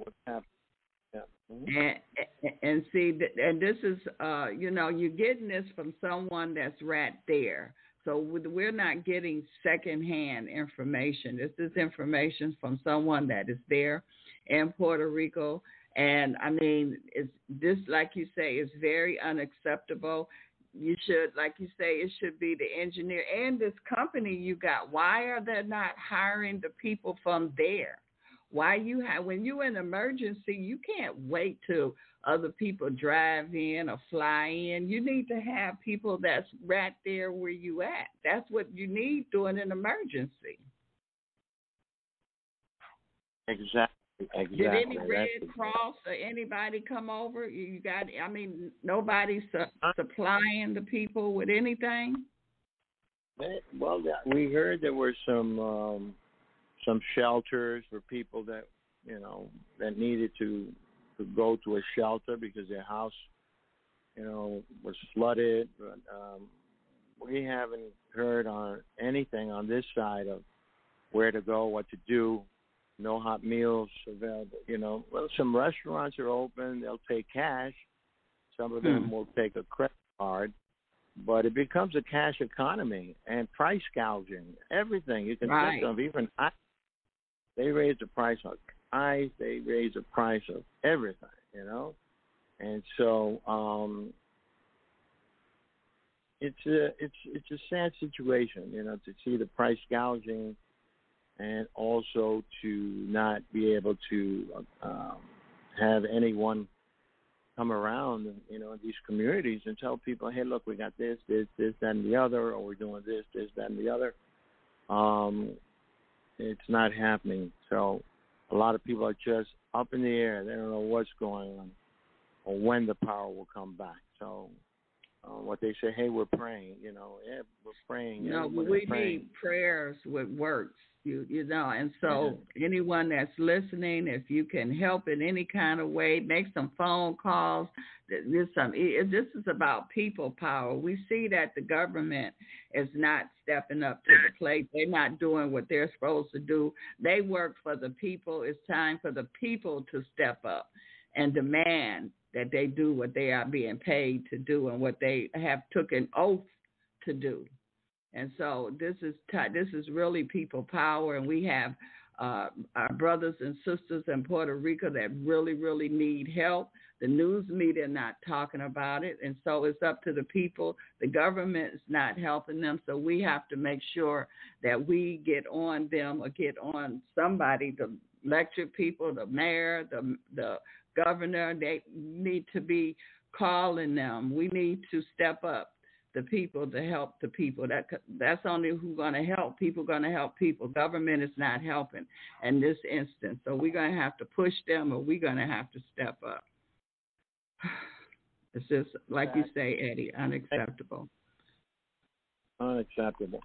Yeah. Mhm. And and see, and this is, uh, you know, you're getting this from someone that's right there. So we're not getting secondhand information. This is information from someone that is there in Puerto Rico. And I mean, it's this, like you say, is very unacceptable. You should, like you say, it should be the engineer and this company you got. Why are they not hiring the people from there? Why you have when you're in emergency, you can't wait till other people drive in or fly in. You need to have people that's right there where you at. That's what you need during an emergency. Exactly. Exactly. Did any Red the- Cross or anybody come over? You you got, I mean, nobody su- supplying the people with anything. Well, we heard there were some um, some shelters for people that you know that needed to to go to a shelter because their house, you know, was flooded. But um, we haven't heard on anything on this side of where to go, what to do. No hot meals available. You know, well, some restaurants are open; they'll take cash. Some of them Hmm. will take a credit card but it becomes a cash economy and price gouging. Everything you can Right. think of, even ice. They raise the price of ice. They raise the price of everything. You know, and so um, it's a it's it's a sad situation. You know, to see the price gouging, and also to not be able to um, have anyone come around, you know, in these communities and tell people, hey, look, we got this, this, this, that, and the other, or we're doing this, this, that, and the other. Um, it's not happening. So a lot of people are just up in the air. They don't know what's going on or when the power will come back. So uh, what they say, hey, we're praying, you know, yeah, we're praying. No, everybody's we praying. need prayers with works. You you know, and so mm-hmm. anyone that's listening, if you can help in any kind of way, make some phone calls. This um, some this is about people power. We see that the government is not stepping up to the plate. They're not doing what they're supposed to do. They work for the people. It's time for the people to step up and demand that they do what they are being paid to do and what they have took an oath to do. And so this is this is really people power, and we have uh, our brothers and sisters in Puerto Rico that really really need help. The news media not talking about it, and so it's up to the people. The government is not helping them, so we have to make sure that we get on them or get on somebody, the elected people, the mayor, the the governor. They need to be calling them. We need to step up the people to help the people. That that's only who's going to help. People going to help people. Government is not helping in this instance. So we're going to have to push them, or we're going to have to step up. It's just like you say, Eddie, unacceptable. Unacceptable.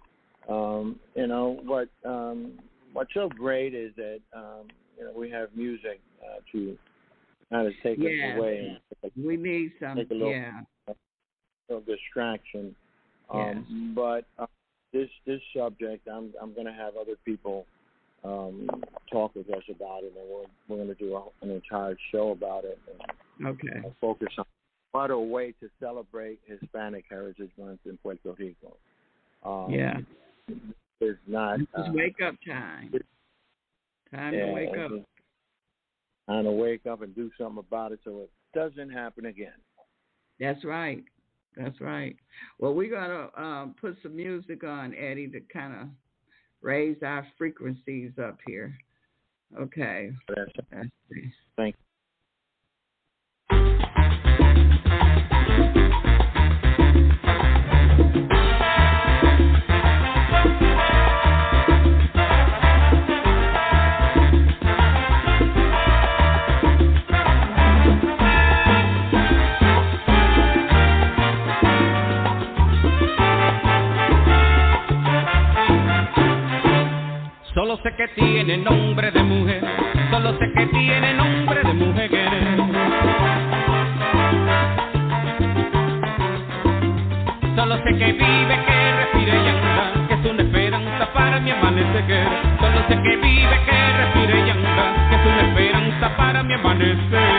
Um, you know what um, what's so great is that um, you know we have music uh, to kind of take Yeah. us away and We need some. Take. Yeah. No distraction. Um, But uh, this this subject, I'm I'm going to have other people um, talk with us about it, and we're we're going to do a, an entire show about it and Okay. uh, focus on what a way to celebrate Hispanic Heritage Month in Puerto Rico. Um, Yeah. It's not. It's Uh, wake up time. Time yeah, to wake up. Time to wake up and do something about it so it doesn't happen again. That's right. That's right. Well, we're gonna um, put some music on, Eddie, to kind of raise our frequencies up here. Okay. That's, Let's see. Solo sé que tiene nombre de mujer, solo sé que tiene nombre de mujer. Solo sé que vive, que respira y anda, que es una esperanza para mi amanecer. Solo sé que vive, que respira y anda, que es una esperanza para mi amanecer.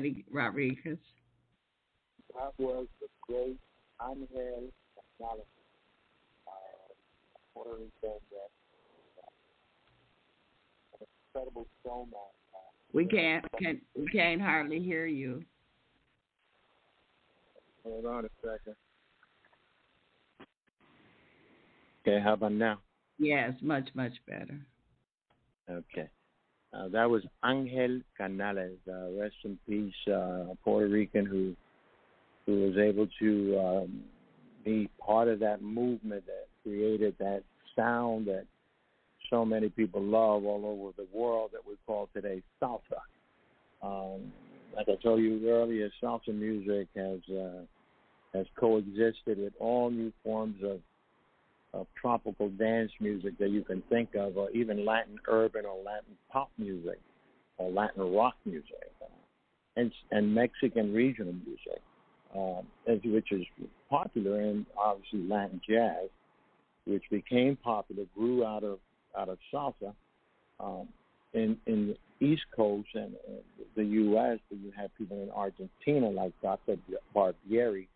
Eddie Rodriguez? That was the great Angel Gonzalez, uh, Puerto Rican, that, uh, incredible showman. Uh, We can't can we can't hardly hear you. Hold on a second. Okay, how about now? Yes, much much better. Okay. Uh, that was Angel Canales, uh, rest in peace, uh, Puerto Rican who who was able to um, be part of that movement that created that sound that so many people love all over the world that we call today salsa. Um, like I told you earlier, salsa music has uh, has coexisted with all new forms of of tropical dance music that you can think of, or even Latin urban or Latin pop music, or Latin rock music, uh, and and Mexican regional music, as, which is popular, and obviously Latin jazz, which became popular, grew out of out of salsa. Um, in in the East Coast and uh, the U.S., you have people in Argentina like Dr. Barbieri,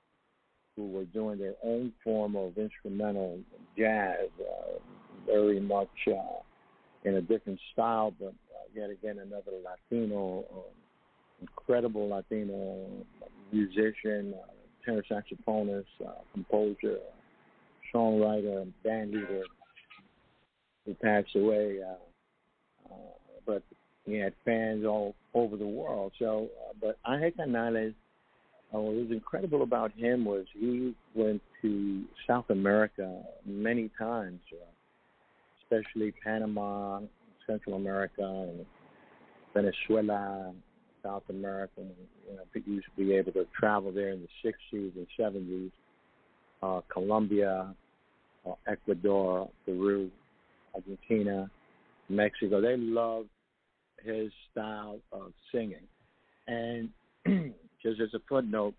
who were doing their own form of instrumental jazz, uh, very much uh, in a different style, but uh, yet again another Latino, um, incredible Latino musician, uh, tenor saxophonist, uh, composer, songwriter, band leader, who passed away. Uh, uh, but he had fans all over the world. So, uh, but Angel Canales uh, what was incredible about him was he went to South America many times, uh, especially Panama, Central America, and Venezuela, South America. And, you know, people used to be able to travel there in the 60s and 70s. Uh, Colombia, uh, Ecuador, Peru, Argentina, Mexico. They loved his style of singing. And as a footnote,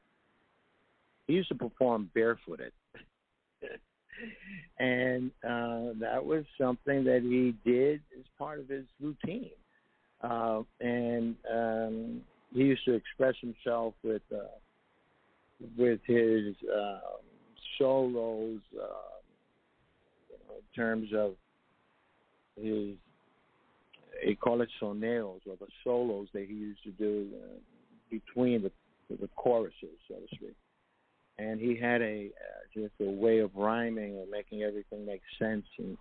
he used to perform barefooted. and uh, that was something that he did as part of his routine. Uh, and um, he used to express himself with uh, with his uh, solos uh, you know, in terms of his he call it soneos or the solos that he used to do uh, between the the choruses, so to speak. And he had a uh, just a way of rhyming and making everything make sense. And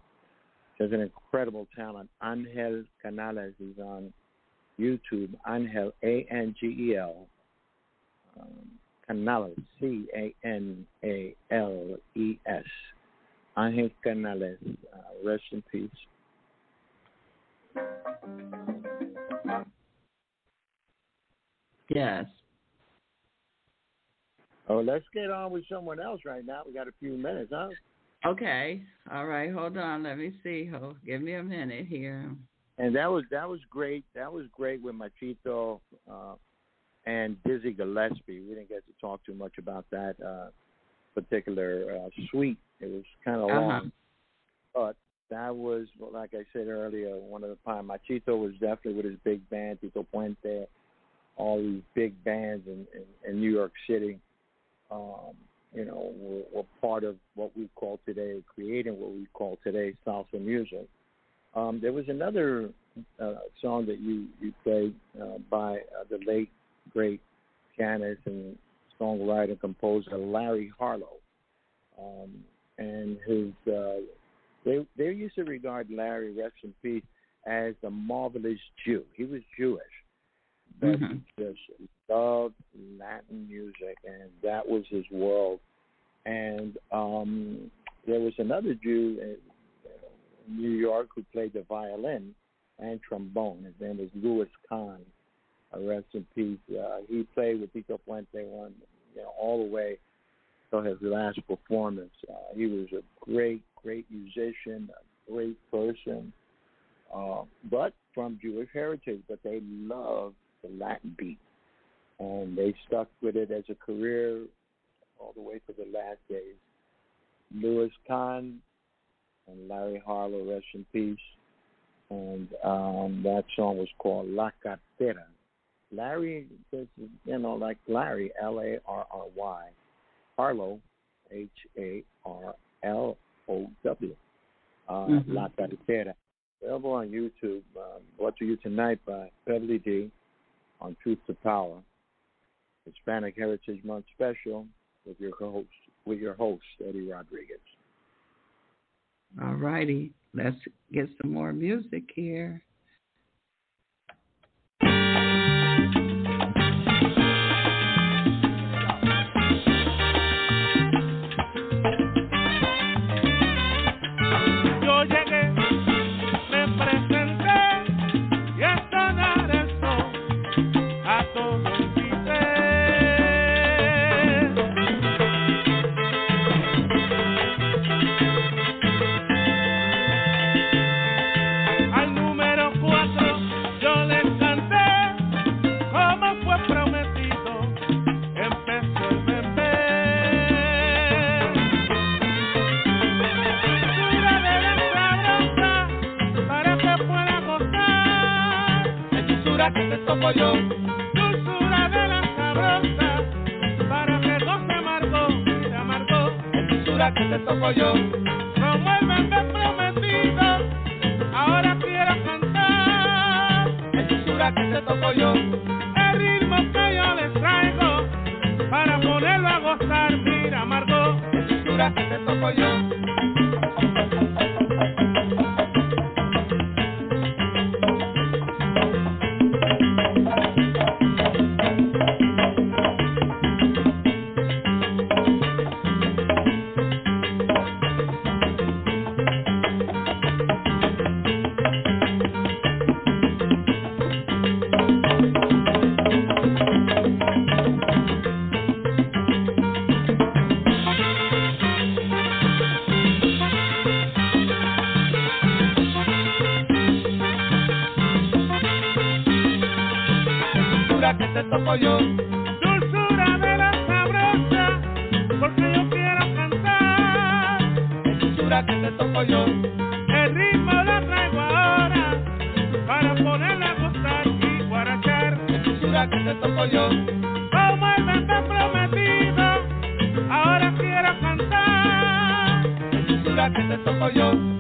has an incredible talent. Angel Canales is on YouTube. Angel A N G E L um, Canales C A N A L E S. Angel Canales, uh, rest in peace. Yes. Oh, let's get on with someone else right now. We got a few minutes, huh? Okay. All right. Hold on. Let me see. Hold, give me a minute here. And that was that was great. That was great with Machito uh, and Dizzy Gillespie. We didn't get to talk too much about that uh, particular uh, suite. It was kind of Uh-huh. long, but that was like I said earlier. One of the time Machito was definitely with his big band, Tito Puente, all these big bands in, in, in New York City um, you know, were, were part of what we call today, creating what we call today salsa music. Um, there was another uh, song that you you played uh, by uh, the late great pianist and songwriter composer Larry Harlow, um, and his uh, they they used to regard Larry, rest in peace, as the marvelous Jew. He was Jewish, but Mhm. he just loved Latin music, and that was his world. And um, there was another Jew in in New York who played the violin and trombone. His name was Lewis Kahn. Uh, rest in peace. Uh, he played with Tito Puente one, you know, all the way till his last performance. Uh, he was a great, great musician, a great person, uh, but from Jewish heritage. But they loved the Latin beat. And they stuck with it as a career all the way to the last days. Lewis Kahn and Larry Harlow, rest in peace. And um, that song was called La Cartera. Larry, is, you know, like Larry, L A R R Y. Harlow, H A R L O W. Uh, mm-hmm. La Carretera. Available on YouTube. Um, brought to you tonight by Beverly D on Truth to Power, Hispanic Heritage Month special with your host with your host Eddie Rodriguez. All righty, let's get some more music here. dulzura que te toco yo, dulzura de la sabrosa, para que goce amargo, te amargo, es dulzura que te toco yo. No vuelvan de prometido, ahora quiero cantar, es dulzura que te toco yo, el ritmo que yo les traigo, para ponerlo a gozar, mira amargo, es dulzura que te toco yo. la que te toco yo. Como el canto prometido, ahora quiero cantar. Dulzura que te toco yo.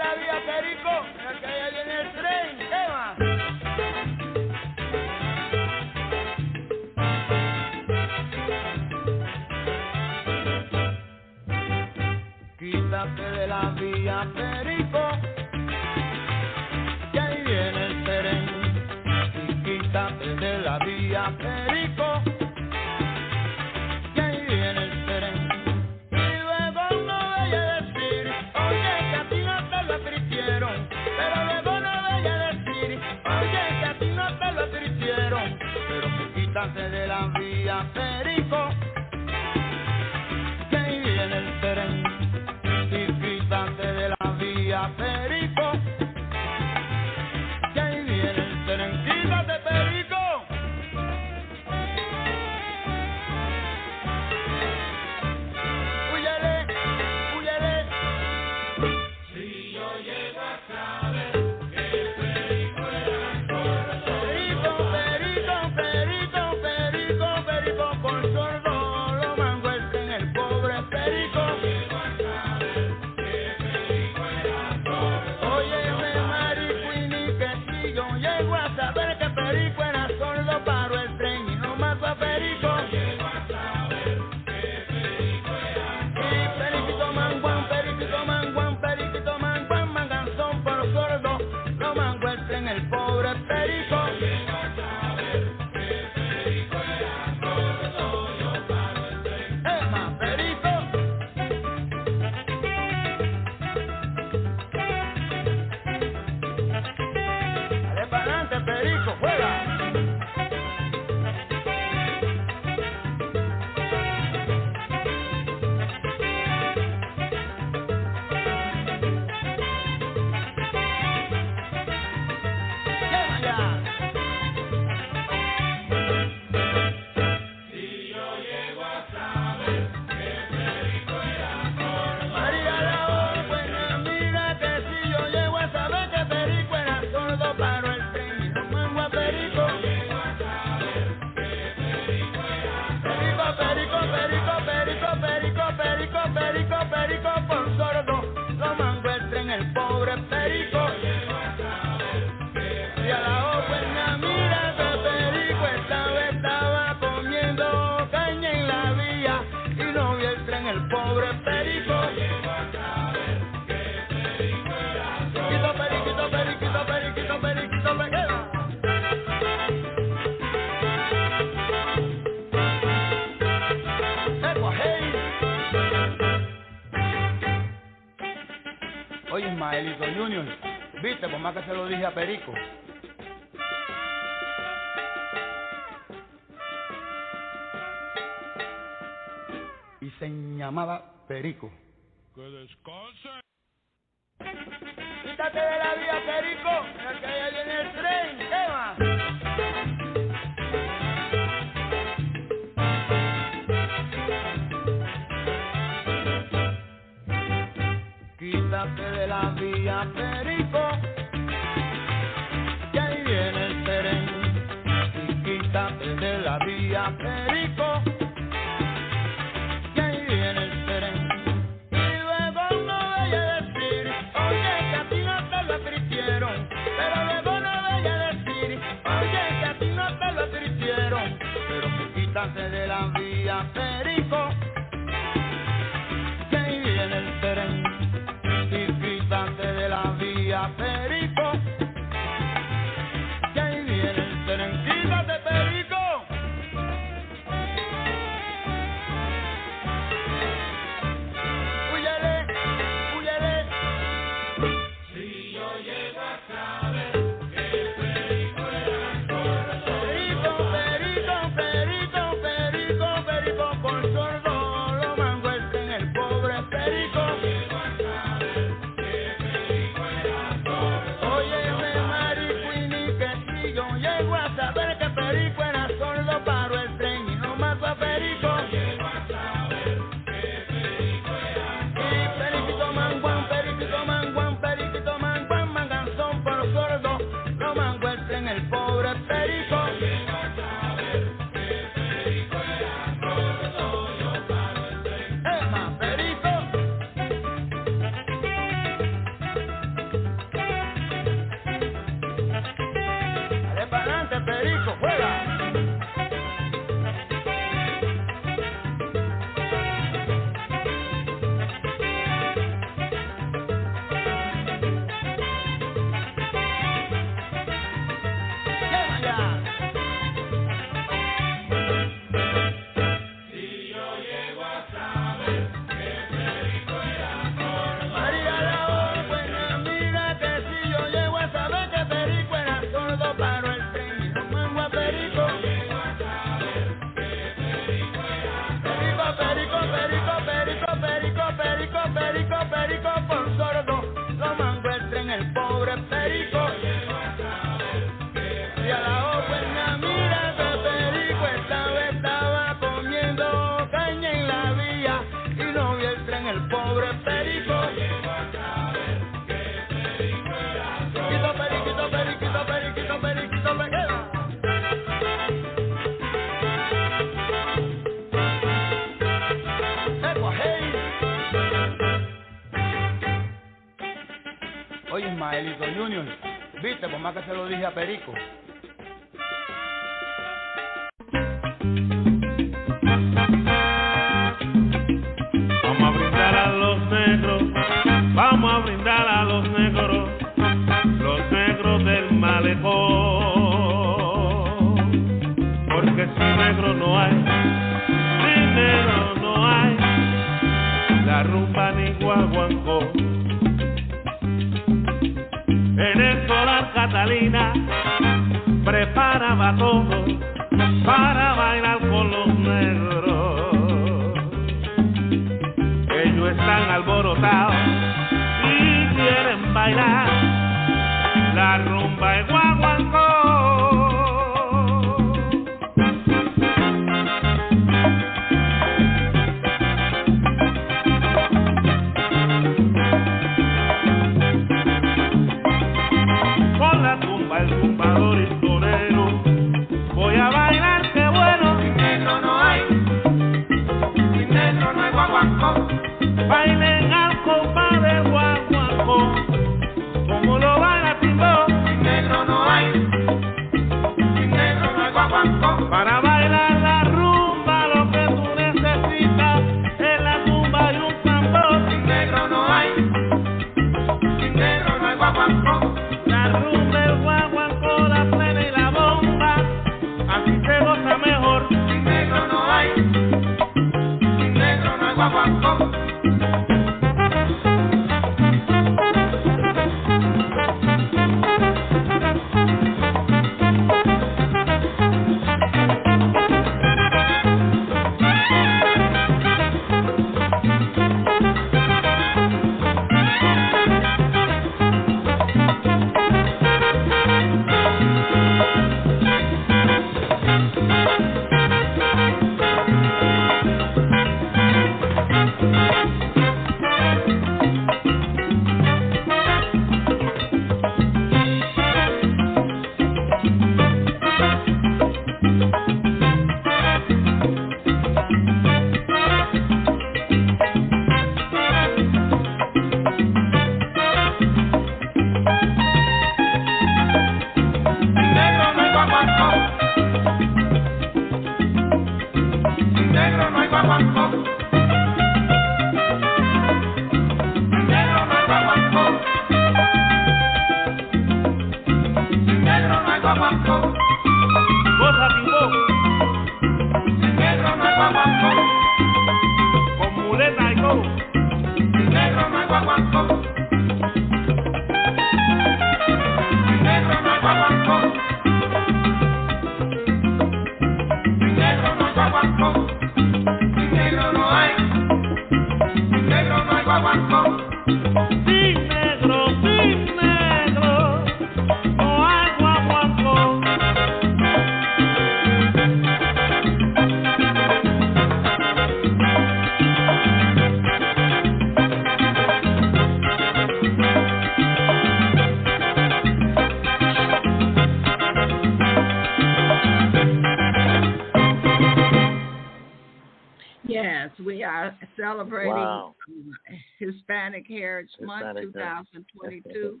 Hispanic Heritage Month 2022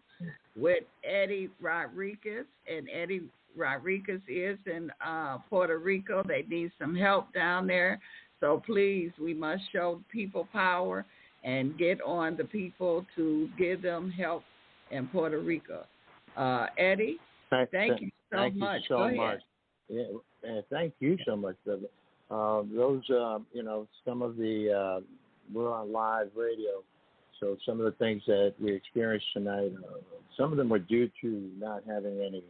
with Eddie Rodriguez, and Eddie Rodriguez is in uh, Puerto Rico. They need some help down there, so please, we must show people power and get on the people to give them help in Puerto Rico. Uh, Eddie, Thank, thank you so thank much. You so much. Yeah, and thank you so much. Uh, those, uh, you know, some of the uh, we're on live radio, so some of the things that we experienced tonight, uh, some of them were due to not having any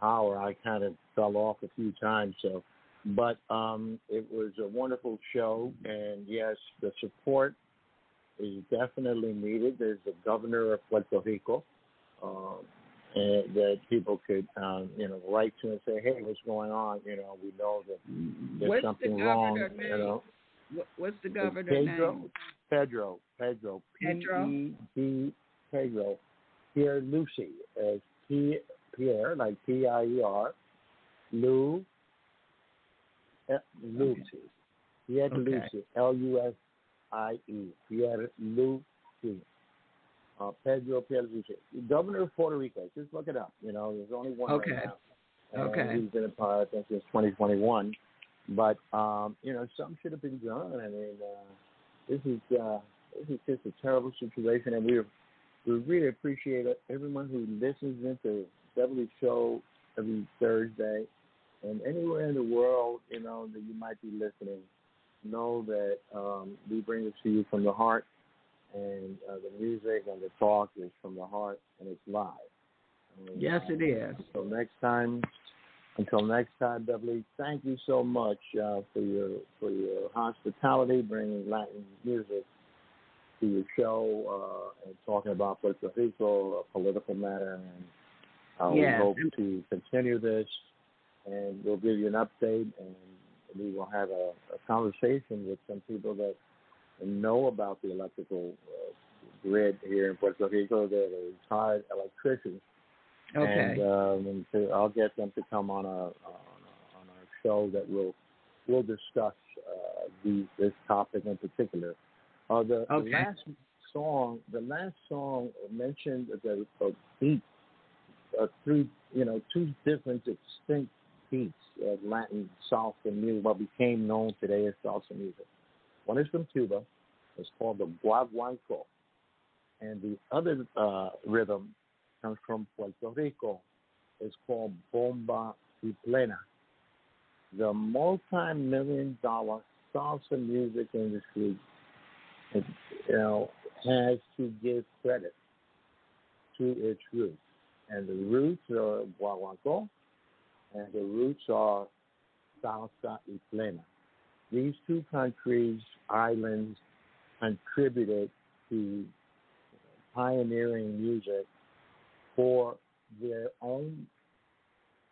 power. I kind of fell off a few times, so. But um, it was a wonderful show, and yes, the support is definitely needed. There's the governor of Puerto Rico. Um, and that people could, um, you know, write to and say, "Hey, what's going on?" You know, we know that there's What's something the wrong. governor You name? know, What's the governor Pedro, name? Pedro, Pedro, Pedro? P E D Pedro, Pierluisi, as P Pierre, like P I E R, Lou, eh, Lucy, Pierre Okay. Lucy, L U S I E, Pierre Lucy. Uh, Pedro Pierluisi, governor of Puerto Rico. Just look it up. You know, there's only one Okay. right now. And Okay. He's been in power, I think, since 2021. But um, you know, some should have been done. I mean, uh, this is uh, this is just a terrible situation, and we we really appreciate everyone who listens into Beverly Show every Thursday, and anywhere in the world, you know, that you might be listening. Know that um, we bring this to you from the heart, and uh, the music and the talk is from the heart, and it's live. And, Yes, it is. until next time, until next time, Beverly, thank you so much uh, for your for your hospitality, bringing Latin music to your show uh, and talking about Puerto Rico, a political matter, and uh, we hope to continue this, and we'll give you an update, and we will have a, a conversation with some people that know about the electrical uh, grid here in Puerto Rico that are retired electricians Okay. and, um, and to, I'll get them to come on a on, a, on our show that will we'll discuss uh, the, this topic in particular. Uh, the, the last song, the last song mentioned the a beat, uh, three you know two different distinct beats of Latin salsa music, what became known today as salsa music. One is from Cuba. It's called the guaguancó, and the other uh, rhythm comes from Puerto Rico. It's called Bomba y Plena. The multi-million dollar salsa music industry, you know, has to give credit to its roots. And the roots are guaguancó, and the roots are salsa y plena. These two countries, islands, contributed to pioneering music for their own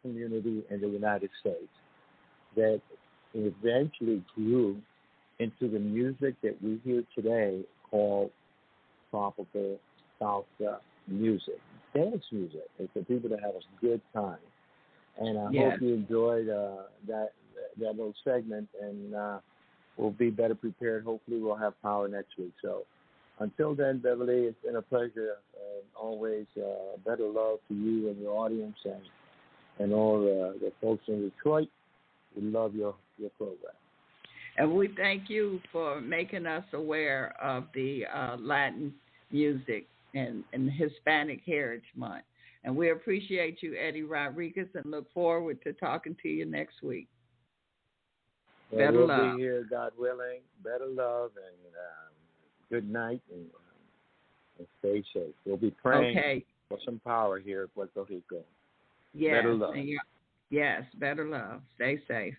community in the United States that eventually grew into the music that we hear today called tropical salsa music, dance music. It's for people to have a good time. And I Yes. hope you enjoyed uh, that that little segment, and uh, we'll be better prepared. Hopefully, we'll have power next week. So until then, Beverly, it's been a pleasure. And always uh, better love to you and your audience and and all the, the folks in Detroit. We love your your program. And we thank you for making us aware of the uh, Latin music and, and Hispanic Heritage Month. And we appreciate you, Eddie Rodriguez, and look forward to talking to you next week. And Better we'll love. be here, God willing. Better love and um, good night and, um, and stay safe. We'll be praying Okay. for some power here at Puerto Rico. Yes. Better love. yes, better love. Stay safe.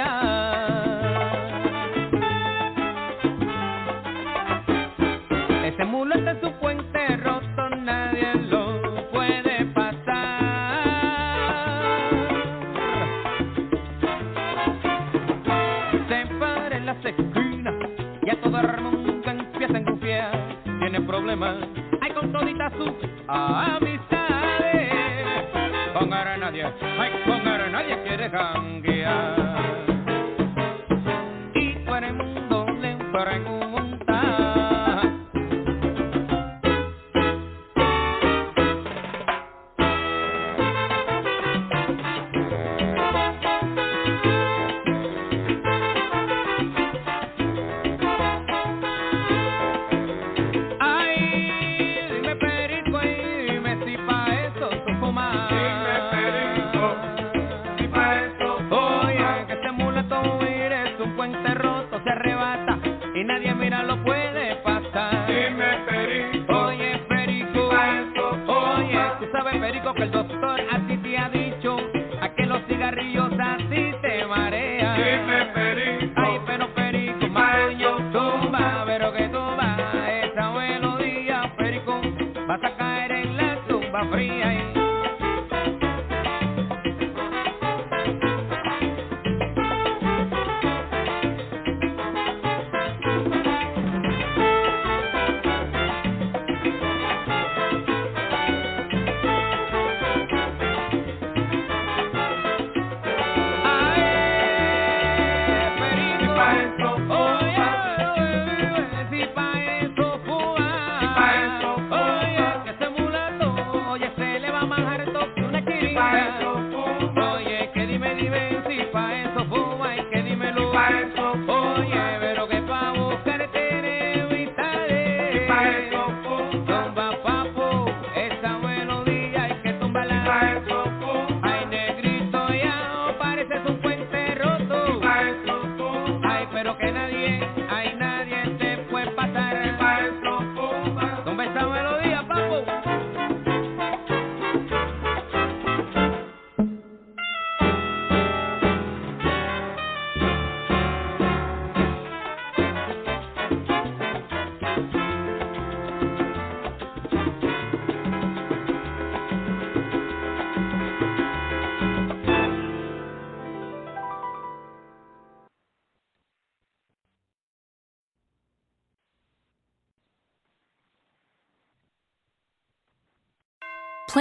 Incordiar.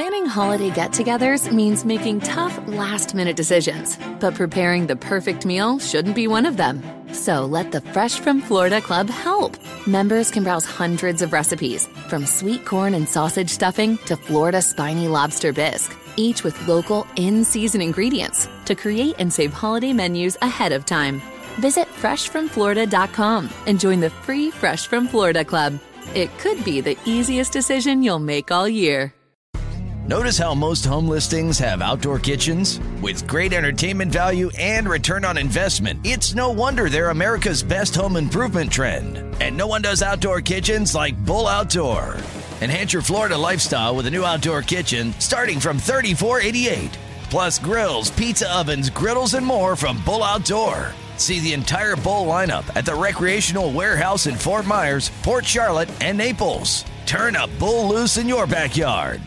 Planning holiday get togethers means making tough last minute decisions, but preparing the perfect meal shouldn't be one of them. So let the Fresh from Florida Club help. Members can browse hundreds of recipes, from sweet corn and sausage stuffing to Florida spiny lobster bisque, each with local in season ingredients to create and save holiday menus ahead of time. Visit freshfromflorida.com and join the free Fresh from Florida Club. It could be the easiest decision you'll make all year. Notice how most home listings have outdoor kitchens? With great entertainment value and return on investment, it's no wonder they're America's best home improvement trend. And no one does outdoor kitchens like Bull Outdoor. Enhance your Florida lifestyle with a new outdoor kitchen starting from $34.88. Plus grills, pizza ovens, griddles, and more from Bull Outdoor. See the entire Bull lineup at the Recreational Warehouse in Fort Myers, Port Charlotte, and Naples. Turn a bull loose in your backyard.